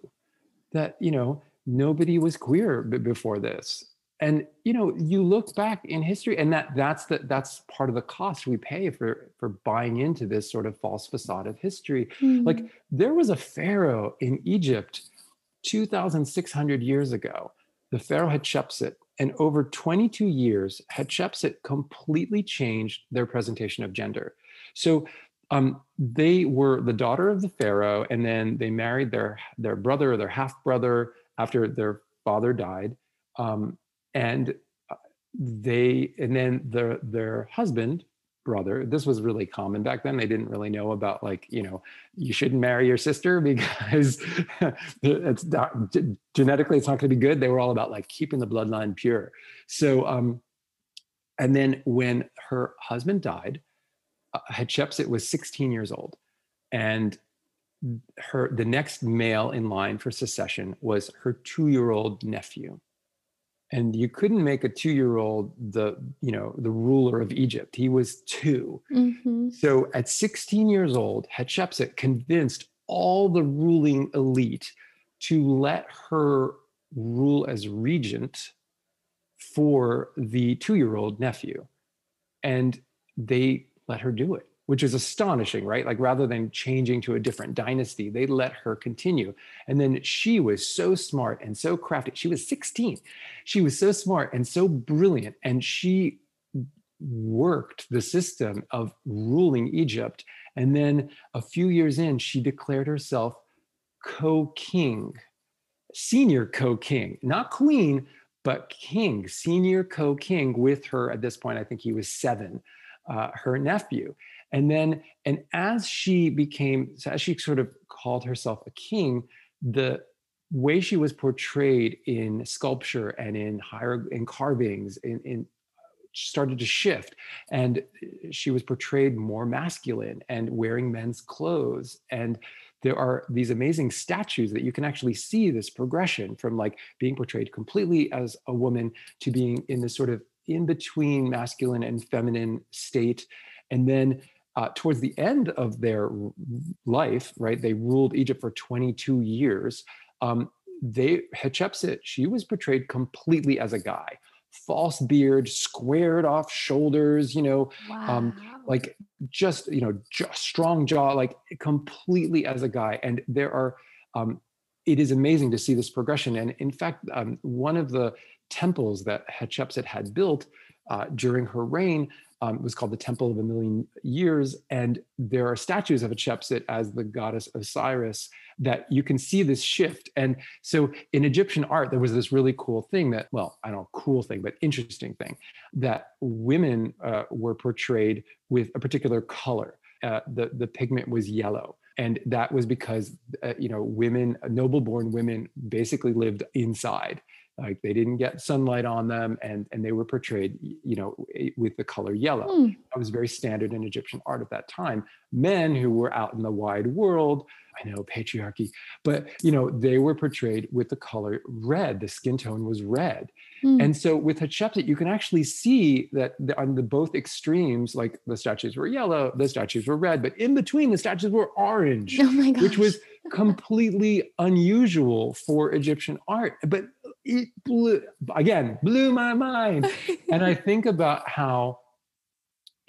that, you know, nobody was queer b- before this and you know you look back in history and that that's the that's part of the cost we pay for for buying into this sort of false facade of history mm-hmm. like there was a pharaoh in egypt 2600 years ago the pharaoh had hatshepsut and over 22 years hatshepsut completely changed their presentation of gender. So um, they were the daughter of the pharaoh and then they married their their brother or their half brother after their father died. Um, and uh, they and then their their husband brother. This was really common back then. They didn't really know about like, you know, you shouldn't marry your sister because it's not, genetically it's not going to be good. They were all about like keeping the bloodline pure. So, um, and then when her husband died, uh, Hatshepsut was 16 years old, and her the next male in line for succession was her two-year-old nephew and you couldn't make a two-year-old the you know the ruler of egypt. He was 2 mm-hmm. so at 16 years old hatshepsut convinced all the ruling elite to let her rule as regent for the two-year-old nephew. And they let her do it which is astonishing, right? Like rather than changing to a different dynasty, they let her continue. And then she was so smart and so crafty. She was 16. She was so smart and so brilliant. And she worked the system of ruling Egypt. And then a few years in, she declared herself co king, senior co king, not queen, but king, senior co king with her. At this point, I think he was seven, uh, her nephew. And then, and as she became, as she sort of called herself a king, the way she was portrayed in sculpture and in higher in carvings in, in started to shift. And she was portrayed more masculine and wearing men's clothes. And there are these amazing statues that you can actually see this progression from like being portrayed completely as a woman to being in this sort of in between masculine and feminine state. And then uh, towards the end of their life, right, they ruled Egypt for 22 years. Um, they Hatshepsut, she was portrayed completely as a guy, false beard, squared off shoulders, you know, um, wow. um, like just you know, just strong jaw, like completely as a guy. And there are, um, it is amazing to see this progression. And in fact, um, one of the temples that Hatshepsut had built uh, during her reign um, was called the Temple of a Million Years. And there are statues of Hatshepsut as the goddess Osiris that you can see this shift. And so in Egyptian art, there was this really cool thing that, well, I don't know, cool thing, but interesting thing that women uh, were portrayed with a particular color. Uh, the, the pigment was yellow and that was because uh, you know women noble born women basically lived inside like they didn't get sunlight on them and and they were portrayed you know with the color yellow. Mm. that was very standard in egyptian art at that time. Men who were out in the wide world i know patriarchy but you know they were portrayed with the color red. The skin tone was red. Mm. and so with hatshepsut you can actually see that on the both extremes like the statues were yellow the statues were red but in between the statues were orange oh which was completely unusual for egyptian art. But it blew again blew my mind. And i think about how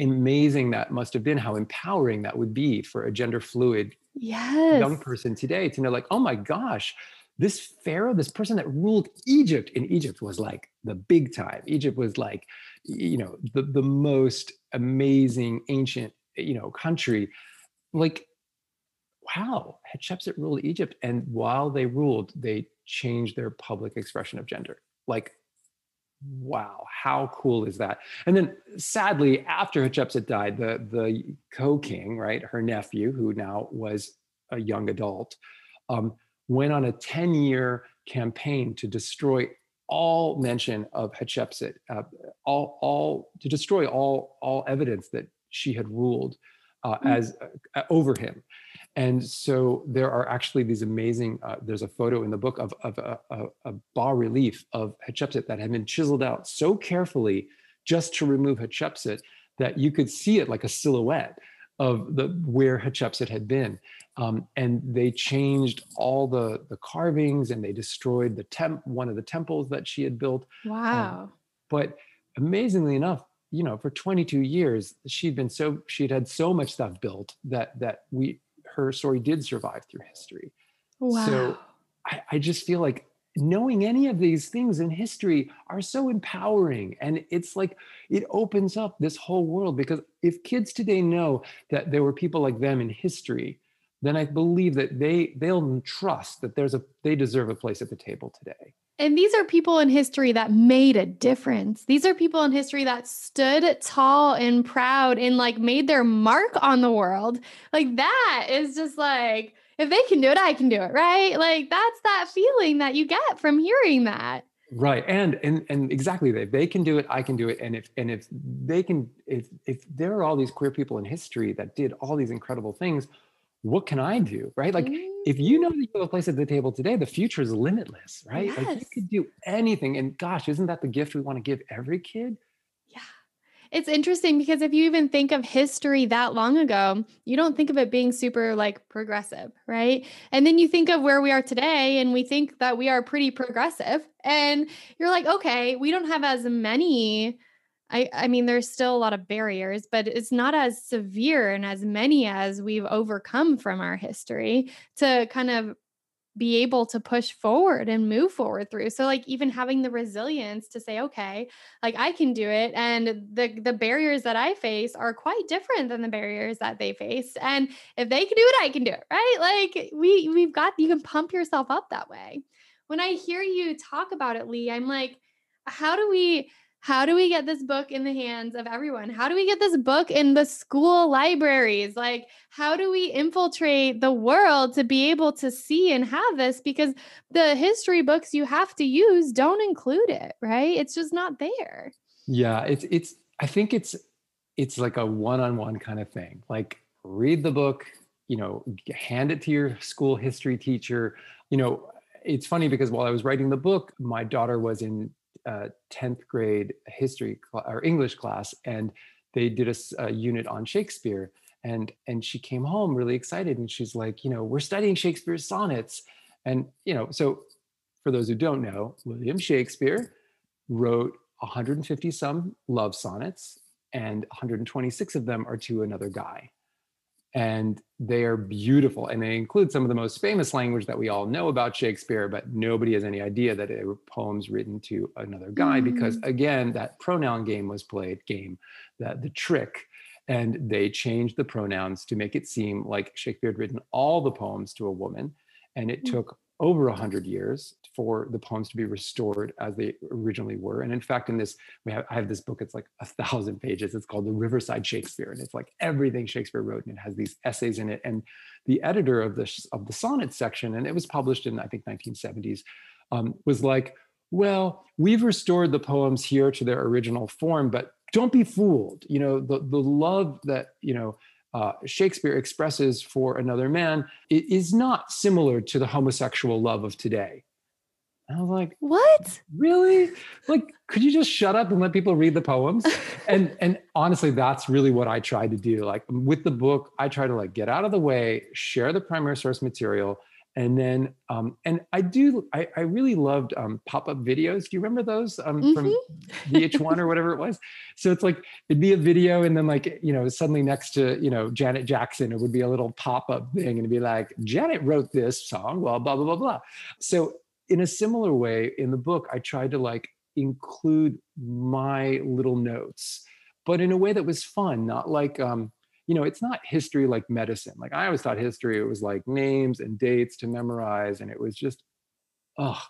amazing that must have been how empowering that would be for a gender fluid yes. young person today to know like oh my gosh this pharaoh this person that ruled egypt in egypt was like the big time. Egypt was like you know the, the most amazing ancient you know country. Like wow hatshepsut ruled egypt and while they ruled they changed their public expression of gender. Like, wow, how cool is that? And then sadly, after Hatshepsut died, the, the co-king, right, her nephew, who now was a young adult, um, went on a 10-year campaign to destroy all mention of Hatshepsut, uh, all, all to destroy all, all evidence that she had ruled uh, mm. as uh, over him. And so there are actually these amazing, uh, there's a photo in the book of, of a, a, a bas relief of Hatshepsut that had been chiseled out so carefully just to remove Hatshepsut that you could see it like a silhouette of the where Hatshepsut had been. Um, and they changed all the, the carvings and they destroyed the temp one of the temples that she had built. Um, wow. Um, but amazingly enough, you know, for 22 years, she'd been so she'd had so much stuff built that that we her story did survive through history. Wow. So I, I just feel like knowing any of these things in history are so empowering and it's like it opens up this whole world because if kids today know that there were people like them in history then i believe that they they'll trust that there's a they deserve a place at the table today And these are people in history that made a difference. These are people in history that stood tall and proud and like made their mark on the world. Like that is just like, if they can do it, I can do it, right? Like that's that feeling that you get from hearing that. Right. And and and exactly that. If they can do it, I can do it. And if and if they can, if if there are all these queer people in history that did all these incredible things, what can I do? Right. Like mm-hmm. if you know that you have a place at the table today, the future is limitless, right? Yes. Like you could do anything. And gosh, isn't that the gift we want to give every kid? Yeah. It's interesting because if you even think of history that long ago, you don't think of it being super like progressive, right? And then you think of where we are today and we think that we are pretty progressive. And you're like, okay, we don't have as many I, I mean, there's still a lot of barriers, but it's not as severe and as many as we've overcome from our history to kind of be able to push forward and move forward through. So like even having the resilience to say, okay, like I can do it. And the the barriers that I face are quite different than the barriers that they face. And if they can do it, I can do it. Right. Like we we've got you can pump yourself up that way. When I hear you talk about it, Lee, I'm like, how do we how do we get this book in the hands of everyone? How do we get this book in the school libraries? Like, how do we infiltrate the world to be able to see and have this? Because the history books you have to use don't include it, right? It's just not there. Yeah, it's it's I think it's it's like a one-on-one kind of thing. Like read the book, you know, hand it to your school history teacher. You know, it's funny because while I was writing the book, my daughter was in uh, 10th grade history cl- or English class, and they did a, a, unit on Shakespeare. And, and she came home really excited and she's like, you know, we're studying Shakespeare's sonnets. And, you know, so for those who don't know, William Shakespeare wrote 150 some love sonnets, and 126 of them are to another guy and they are beautiful and they include some of the most famous language that we all know about shakespeare but nobody has any idea that they were poems written to another guy mm-hmm. because again that pronoun game was played game that the trick and they changed the pronouns to make it seem like shakespeare had written all the poems to a woman and it mm-hmm. took over 100 years for the poems to be restored as they originally were. And in fact, in this, we have I have this book, it's like a thousand pages. It's called The Riverside Shakespeare. And it's like everything Shakespeare wrote, and it has these essays in it. And the editor of the of the sonnet section, and it was published in I think 1970s, um, was like, well, we've restored the poems here to their original form, but don't be fooled. You know, the the love that, you know, uh, Shakespeare expresses for another man is not similar to the homosexual love of today. And I was like, "What? Really? Like, could you just shut up and let people read the poems?" and and honestly, that's really what I tried to do. Like with the book, I try to like get out of the way, share the primary source material, and then um, and i do i, I really loved um, pop-up videos do you remember those um, mm-hmm. from vh1 or whatever it was so it's like it'd be a video and then like you know suddenly next to you know janet jackson it would be a little pop-up thing and it'd be like janet wrote this song well blah blah blah blah so in a similar way in the book i tried to like include my little notes but in a way that was fun not like um you know, it's not history like medicine. Like I always thought history, it was like names and dates to memorize. And it was just, oh,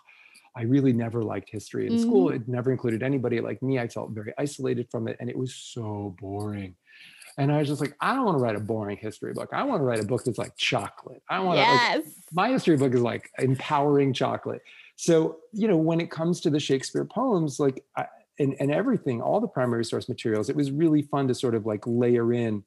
I really never liked history in mm-hmm. school. It never included anybody like me. I felt very isolated from it. And it was so boring. And I was just like, I don't want to write a boring history book. I want to write a book that's like chocolate. I want yes. to, like, my history book is like empowering chocolate. So, you know, when it comes to the Shakespeare poems, like, I, and, and everything, all the primary source materials, it was really fun to sort of like layer in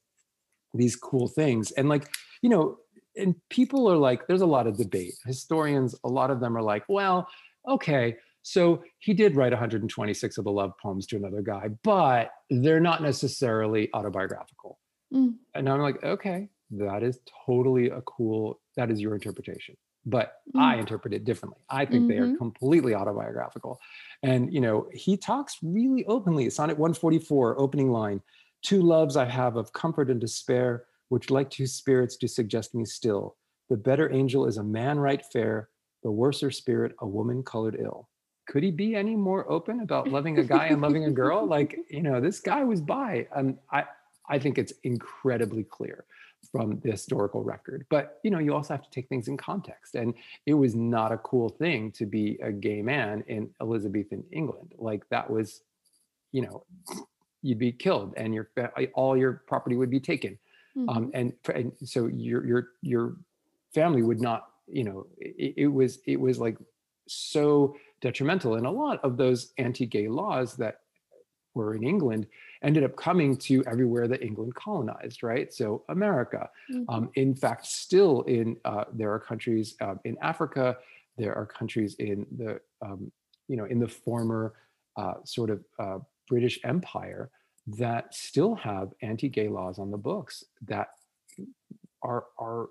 these cool things and like you know and people are like there's a lot of debate historians a lot of them are like well okay so he did write 126 of the love poems to another guy but they're not necessarily autobiographical mm. and i'm like okay that is totally a cool that is your interpretation but mm. i interpret it differently i think mm-hmm. they are mm-hmm. completely autobiographical and you know he talks really openly sonnet 144 opening line Two loves I have of comfort and despair, which like two spirits do suggest me still. The better angel is a man right fair, the worser spirit a woman colored ill. Could he be any more open about loving a guy and loving a girl? Like, you know, this guy was bi. And I, I think it's incredibly clear. from the historical record. But you know, you also have to take things in context. And it was not a cool thing to be a gay man in Elizabethan England. Like that was, you know, you'd be killed and your all your property would be taken. Um, mm-hmm. Um, and, and so your your your family would not, you know, it, it was it was like so detrimental. And a lot of those anti-gay laws that were in England ended up coming to everywhere that England colonized, right? So America. Mm-hmm. Um, in fact, still in uh, there are countries uh, in Africa, there are countries in the um, you know in the former uh, sort of uh, British Empire that still have anti-gay laws on the books that are are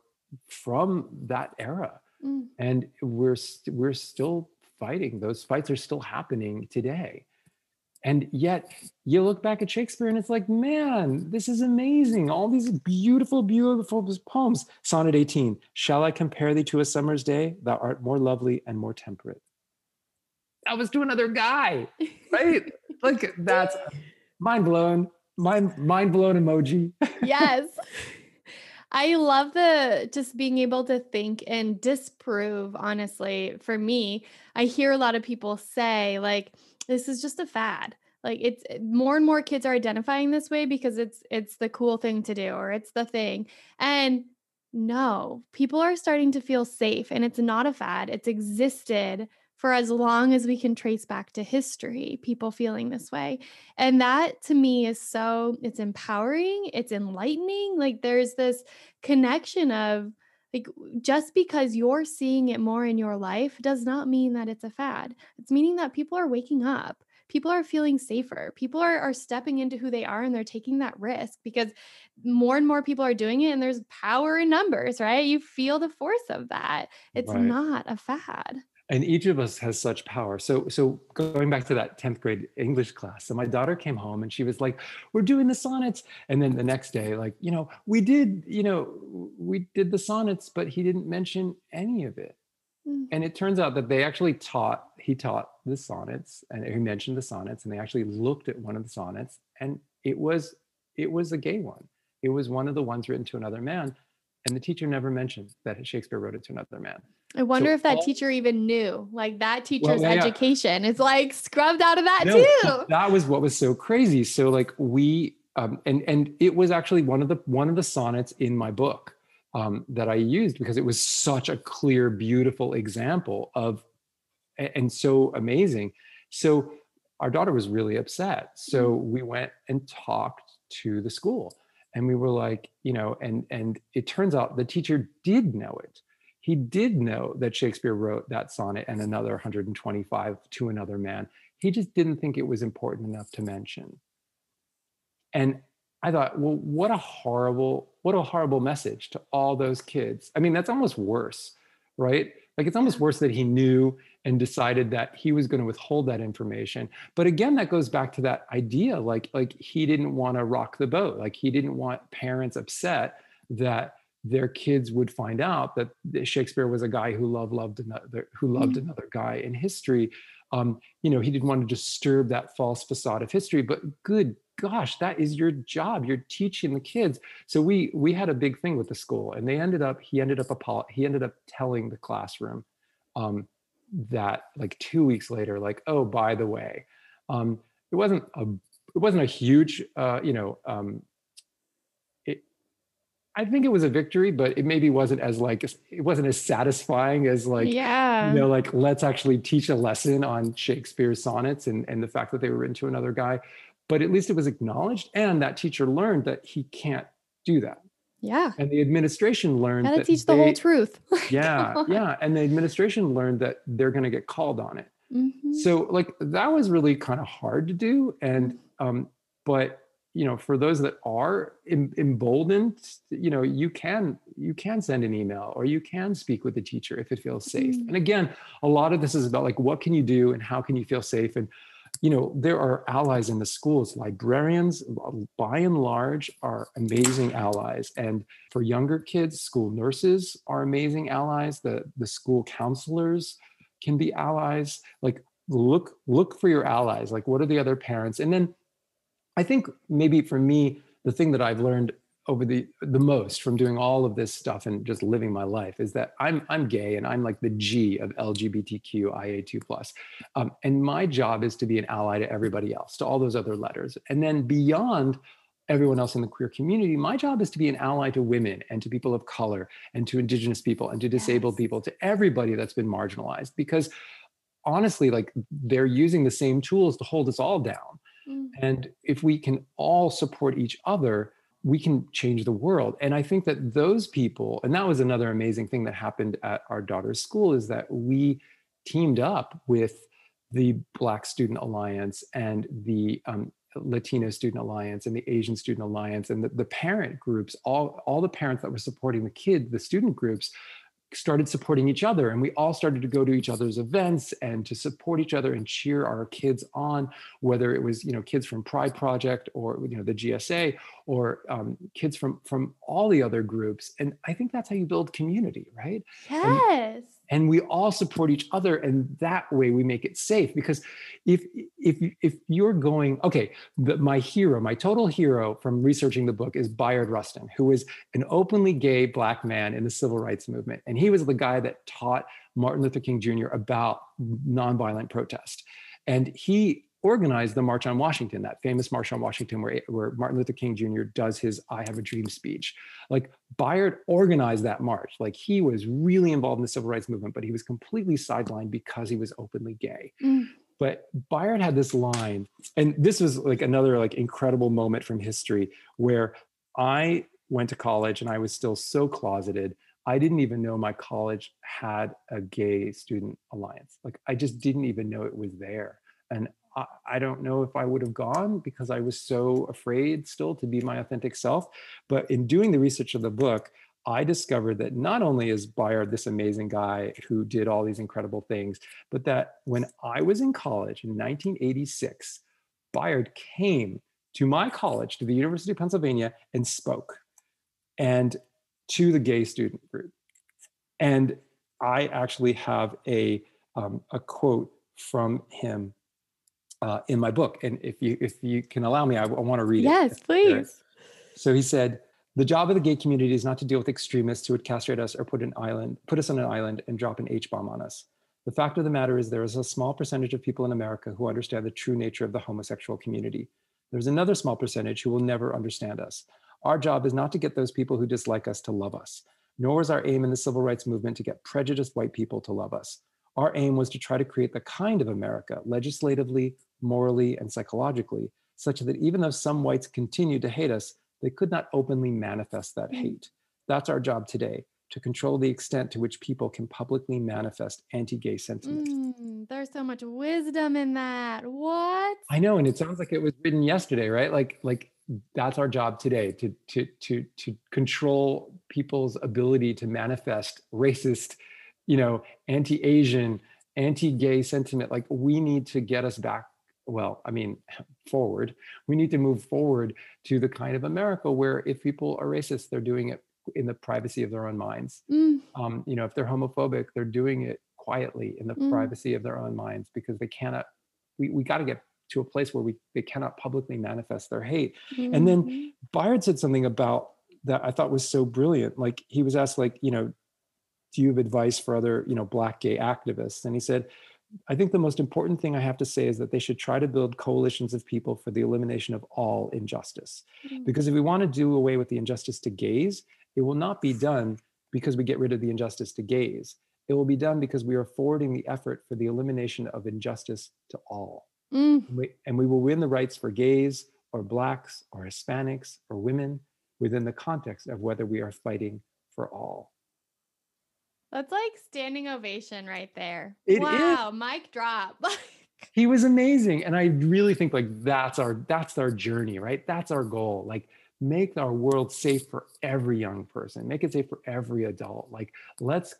from that era, mm. and we're we st- we're still fighting. Those fights are still happening today. And yet you look back at Shakespeare and it's like, man, this is amazing. All these beautiful, beautiful poems. Sonnet 18 Shall I compare thee to a summer's day? Thou art more lovely and more temperate. That was to another guy, right? like that's mind blown, mind, mind blown emoji. yes. I love the just being able to think and disprove, honestly, for me. I hear a lot of people say, like, this is just a fad like it's eh, more and more kids are identifying this way because it's it's the cool thing to do or it's the thing and no people are starting to feel safe and it's not a fad it's existed for as long as we can trace back to history people feeling this way and that to me is so it's empowering it's enlightening like there's this connection of like just because you're seeing it more in your life does not mean that it's a fad. It's meaning that people are waking up. People are feeling safer. People are, are stepping into who they are and they're taking that risk because more and more people are doing it and there's power in numbers, right? You feel the force of that. It's right. not a fad and each of us has such power. So so going back to that 10th grade english class so my daughter came home and she was like we're doing the sonnets. And then the next day like you know we did you know we did the sonnets but he didn't mention any of it. Mm. and it turns out that they actually taught he taught the sonnets and he mentioned the sonnets and they actually looked at one of the sonnets and it was it was a gay one. It was one of the ones written to another man and the teacher never mentioned that shakespeare wrote it to another man I wonder so if that all, teacher even knew. Like that teacher's well, yeah, education is like scrubbed out of that no, too. That was what was so crazy. So like we um, and and it was actually one of the one of the sonnets in my book um, that I used because it was such a clear, beautiful example of and so amazing. So our daughter was really upset. So mm-hmm. we went and talked to the school and we were like, you know, and and it turns out the teacher did know it he did know that Shakespeare wrote that sonnet and another 125 to another man. He just didn't think it was important enough to mention. And I thought, well, what a horrible, what a horrible message to all those kids. I mean, that's almost worse, right? Like it's almost worse that he knew and decided that he was going to withhold that information. But again, that goes back to that idea, like like he didn't want to rock the boat. Like he didn't want parents upset that their kids would find out that Shakespeare was a guy who loved loved another who loved mm-hmm. another guy in history. Um, you know, he didn't want to disturb that false facade of history. But good gosh, that is your job. You're teaching the kids. So we we had a big thing with the school, and they ended up he ended up he ended up telling the classroom um, that like two weeks later, like oh by the way, um, it wasn't a it wasn't a huge uh, you know um, I think it was a victory, but it maybe wasn't as like it wasn't as satisfying as like yeah you know like let's actually teach a lesson on Shakespeare's sonnets and and the fact that they were written to another guy, but at least it was acknowledged and that teacher learned that he can't do that. Yeah. And the administration learned Gotta that teach the whole truth. yeah, yeah, and the administration learned that they're going to get called on it. Mm-hmm. So like that was really kind of hard to do, and mm-hmm. um, but you know for those that are emboldened you know you can you can send an email or you can speak with the teacher if it feels safe. Mm-hmm. and again a lot of this is about like what can you do and how can you feel safe? And you know there are allies in the schools. Librarians by and large are amazing allies. And for younger kids school nurses are amazing allies. The the school counselors can be allies. Like look look for your allies. Like what are the other parents? And then I think maybe for me, the thing that I've learned over the the most from doing all of this stuff and just living my life is that I'm I'm gay and I'm like the G of LGBTQIA2 plus, um, and my job is to be an ally to everybody else, to all those other letters, and then beyond everyone else in the queer community, my job is to be an ally to women and to people of color and to indigenous people and to disabled yes. people, to everybody that's been marginalized, because honestly, like they're using the same tools to hold us all down. Mm. And if we can all support each other, we can change the world. And I think that those people, and that was another amazing thing that happened at our daughter's school, is that we teamed up with the Black Student Alliance and the um, Latino Student Alliance and the Asian Student Alliance and the, the parent groups, all, all the parents that were supporting the kids, the student groups, started supporting each other and we all started to go to each other's events and to support each other and cheer our kids on whether it was you know kids from pride project or you know the gsa or um, kids from from all the other groups. And i think that's how you build community right? Yes. and, and we all support each other and that way we make it safe because if if if you're going okay the, my hero my total hero from researching the book is bayard rustin who was an openly gay black man in the civil rights movement. And he was the guy that taught martin luther king jr about nonviolent protest. And he organized the March on Washington, that famous March on Washington where, where Martin Luther King Jr. does his I Have a Dream speech. Like Bayard organized that march. Like he was really involved in the civil rights movement, but he was completely sidelined because he was openly gay. Mm. But Bayard had this line, and this was like another like incredible moment from history where I went to college and I was still so closeted. I didn't even know my college had a gay student alliance. Like I just didn't even know it was there. And I don't know if I would have gone because I was so afraid still to be my authentic self. But in doing the research of the book, I discovered that not only is Bayard this amazing guy who did all these incredible things, but that when I was in college in 1986, Bayard came to my college, to the University of Pennsylvania, and spoke and to the gay student group. And I actually have a, um, a quote from him uh, in my book. And if you if you can allow me, I, I want to read yes, it. Yes, please. So he said, "The job of the gay community is not to deal with extremists who would castrate us or put an island, put us on an island and drop an H bomb on us. The fact of the matter is there is a small percentage of people in America who understand the true nature of the homosexual community. There's another small percentage who will never understand us. Our job is not to get those people who dislike us to love us, nor is our aim in the civil rights movement to get prejudiced white people to love us. Our aim was to try to create the kind of America, legislatively, morally, and psychologically, such that even though some whites continued to hate us, they could not openly manifest that mm. hate. That's our job today to control the extent to which people can publicly manifest anti-gay sentiment. Mm, there's so much wisdom in that. What? I know, and it sounds like it was written yesterday, right? Like, like that's our job today to to to to control people's ability to manifest racist, you know, anti-Asian, anti-gay sentiment. Like, we need to get us back well, I mean, forward. We need to move forward to the kind of America where if people are racist, they're doing it in the privacy of their own minds. Mm. Um, you know, if they're homophobic, they're doing it quietly in the mm. privacy of their own minds because they cannot. We we got to get to a place where we they cannot publicly manifest their hate. Mm. And then mm-hmm. Said something about that I thought was so brilliant. Like he was asked, like, you know, do you have advice for other, you know, black gay activists? And he said, I think the most important thing I have to say is that they should try to build coalitions of people for the elimination of all injustice. Mm-hmm. Because if we want to do away with the injustice to gays, it will not be done because we get rid of the injustice to gays. It will be done because we are forwarding the effort for the elimination of injustice to all. Mm. And, we, and we will win the rights for gays or Blacks or Hispanics or women within the context of whether we are fighting for all. That's like standing ovation right there. It wow, is. mic drop. he was amazing. And I really think like that's our that's our journey, right? That's our goal. Like make our world safe for every young person, make it safe for every adult. Like let's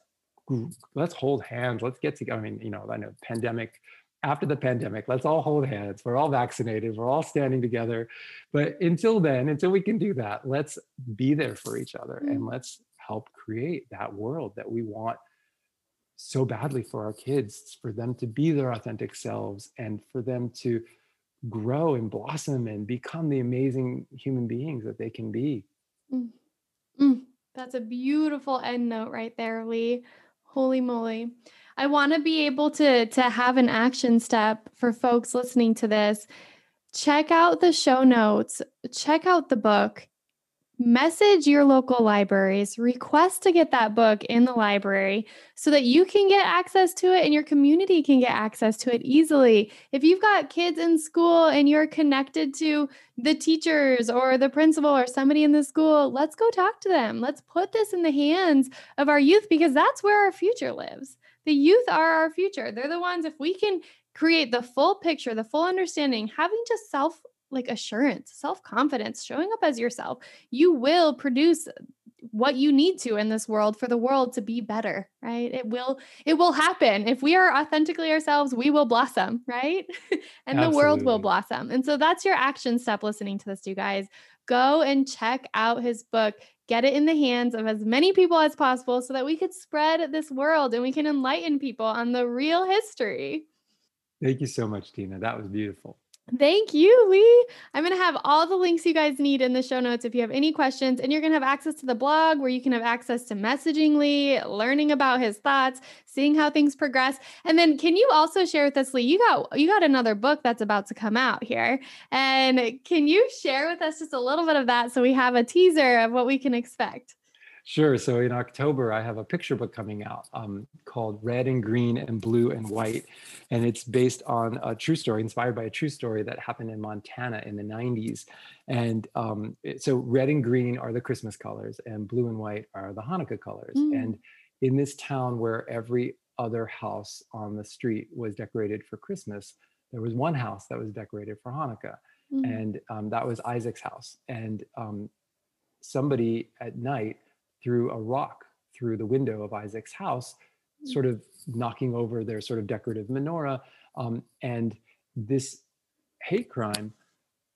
let's hold hands. Let's get together. I mean, you know, I know pandemic after the pandemic, let's all hold hands. We're all vaccinated. We're all standing together. But until then, until we can do that, let's be there for each other mm. and let's help create that world that we want so badly for our kids, for them to be their authentic selves and for them to grow and blossom and become the amazing human beings that they can be. Mm. Mm. That's a beautiful end note right there, Lee. Holy moly. I want to be able to to have an action step for folks listening to this. Check out the show notes, check out the book message your local libraries, request to get that book in the library so that you can get access to it and your community can get access to it easily. If you've got kids in school and you're connected to the teachers or the principal or somebody in the school, let's go talk to them. Let's put this in the hands of our youth because that's where our future lives. The youth are our future. They're the ones, if we can create the full picture, the full understanding, having to self like assurance, self confidence, showing up as yourself, you will produce what you need to in this world for the world to be better right? It will it will happen. If we are authentically ourselves we will blossom right? And Absolutely. the world will blossom. And so that's your action step listening to this you guys. Go and check out his book get it in the hands of as many people as possible so that we could spread this world and we can enlighten people on the real history. Thank you so much tina. That was beautiful Thank you, Lee. I'm going to have all the links you guys need in the show notes if you have any questions. And you're going to have access to the blog where you can have access to messaging Lee, learning about his thoughts, seeing how things progress. And then can you also share with us, Lee, you got you got another book that's about to come out here. And can you share with us just a little bit of that so we have a teaser of what we can expect? Sure. So in October, I have a picture book coming out um, called Red and Green and Blue and White. And it's based on a true story, inspired by a true story that happened in Montana in the 90s. And um, so red and green are the Christmas colors, and blue and white are the Hanukkah colors. Mm. And in this town where every other house on the street was decorated for Christmas, there was one house that was decorated for Hanukkah. Mm. And um, that was Isaac's house. And um, somebody at night, threw a rock through the window of Isaac's house, hmm. sort of knocking over their sort of decorative menorah. Um, and this hate crime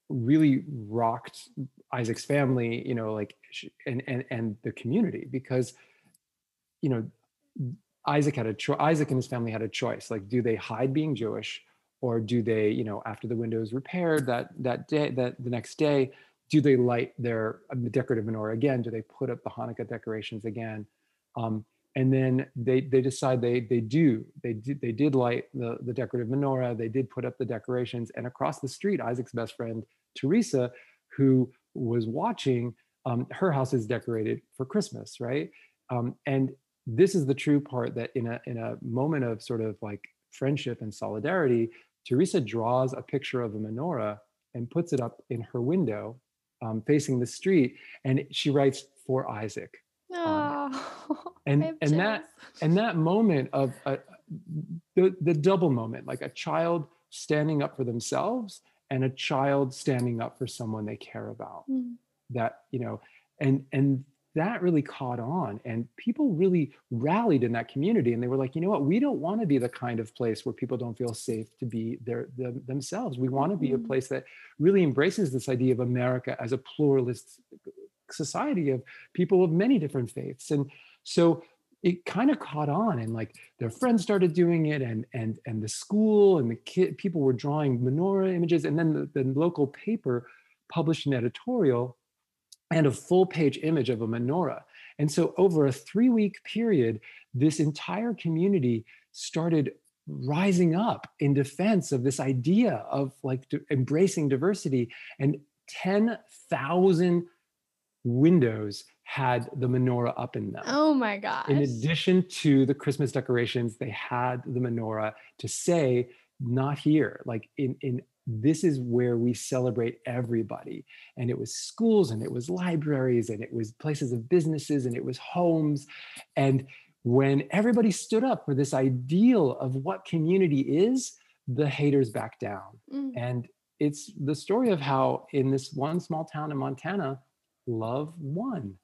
really rocked Isaac's family, you know, like and and and the community because, you know, Isaac had a choice. Isaac and his family had a choice. Like, do they hide being Jewish, or do they, you know, after the window is repaired that that day, that the next day, do they light their uh, decorative menorah again? Do they put up the Hanukkah decorations again? Um, and then they they decide they they do they did they did light the the decorative menorah. They did put up the decorations, and across the street, Isaac's best friend Teresa, who was watching, um, her house is decorated for Christmas, right? Um, and this is the true part that in a in a moment of sort of like friendship and solidarity, Teresa draws a picture of a menorah and puts it up in her window um, facing the street, and she writes for Isaac. Oh, and and that and that moment of uh, the the double moment, like a child standing up for themselves and a child standing up for someone they care about. Mm. That you know, and and that really caught on and people really rallied in that community and they were like you know what? We don't want to be the kind of place where people don't feel safe to be their, themselves. We want to be a mm-hmm. place that really embraces this idea of america as a pluralist society of people of many different faiths. And so it kind of caught on and like their friends started doing it and and and the school and the kid people were drawing menorah images and then the, the local paper published an editorial and a full page image of a menorah. And so, over a three week period, this entire community started rising up in defense of this idea of like embracing diversity. And 10,000 windows had the menorah up in them. Oh my gosh. In addition to the Christmas decorations, they had the menorah to say, not here. Like in, in this is where we celebrate everybody. And it was schools and it was libraries and it was places of businesses and it was homes. And when everybody stood up for this ideal of what community is, the haters back down. Mm. And it's the story of how in this one small town in Montana, love won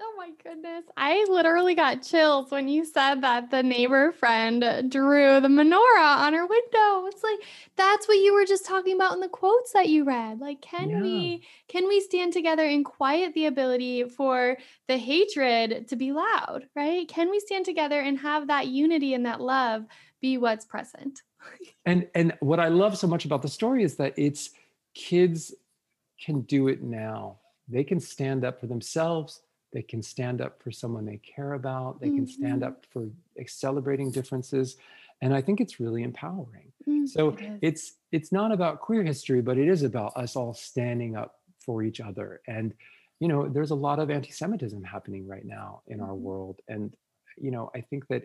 Oh goodness. I literally got chills when you said that the neighbor friend drew the menorah on her window. It's like that's what you were just talking about in the quotes that you read. Like can yeah. we can we stand together and quiet the ability for the hatred to be loud, right? Can we stand together and have that unity and that love be what's present? and and what I love so much about the story is that it's kids can do it now they can stand up for themselves they can stand up for someone they care about they can stand Mhm. up for celebrating differences and i think it's really empowering Mm, so it it's it's not about queer history but it is about us all standing up for each other and you know there's a lot of anti-semitism happening right now in our Mhm. world and you know i think that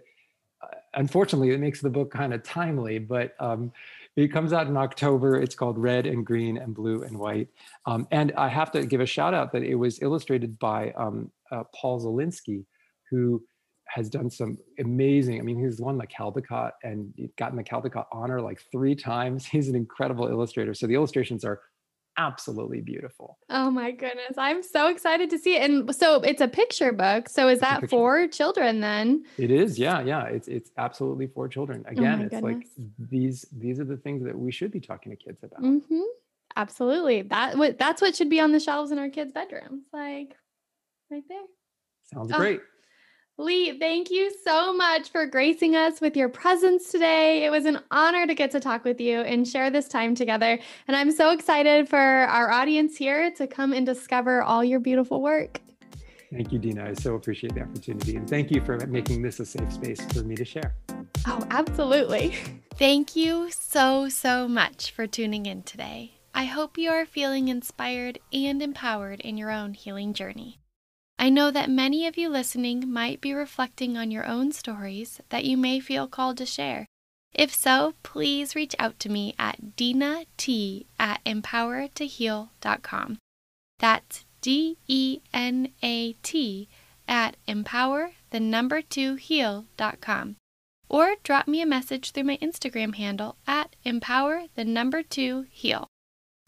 uh, unfortunately it makes the book kind of timely but um, it comes out in october. It's called red and green and blue and white. Um, and i have to give a shout out that it was illustrated by um, uh, paul zelinsky who has done some amazing i mean he's won the caldecott and gotten the caldecott honor like three times. He's an incredible illustrator. So the illustrations are absolutely beautiful Oh my goodness. I'm so excited to see it. And so it's a picture book. So is that for children then? It is, yeah, yeah. It's it's absolutely for children. Again, my it's like these these are the things that we should be talking to kids about. Mm-hmm. Absolutely. That what that's what should be on the shelves in our kids' bedrooms. Like right there. Sounds Ah, great. Lee, thank you so much for gracing us with your presence today. It was an honor to get to talk with you and share this time together. And I'm so excited for our audience here to come and discover all your beautiful work. Thank you, Dena. I so appreciate the opportunity, and thank you for making this a safe space for me to share. Oh, absolutely. Thank you so, so much for tuning in today. I hope you are feeling inspired and empowered in your own healing journey. I know that many of you listening might be reflecting on your own stories that you may feel called to share. If so, please reach out to me at dena t at empower2heal.com. That's D E N A T at empower the number two heal.com or drop me a message through my Instagram handle at empower the number two heal.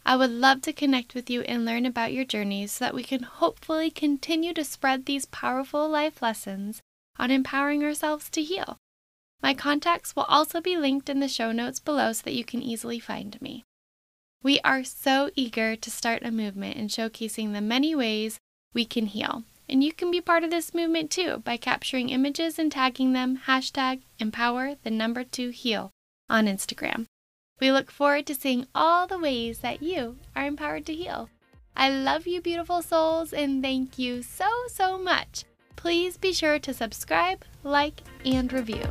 I would love to connect with you and learn about your journeys so that we can hopefully continue to spread these powerful life lessons on empowering ourselves to heal. My contacts will also be linked in the show notes below so that you can easily find me. We are so eager to start a movement in showcasing the many ways we can heal. And you can be part of this movement too by capturing images and tagging them hashtag empower the number two heal on Instagram. We look forward to seeing all the ways that you are empowered to heal. I love you, beautiful souls, and thank you so, so much. Please be sure to subscribe, like, and review.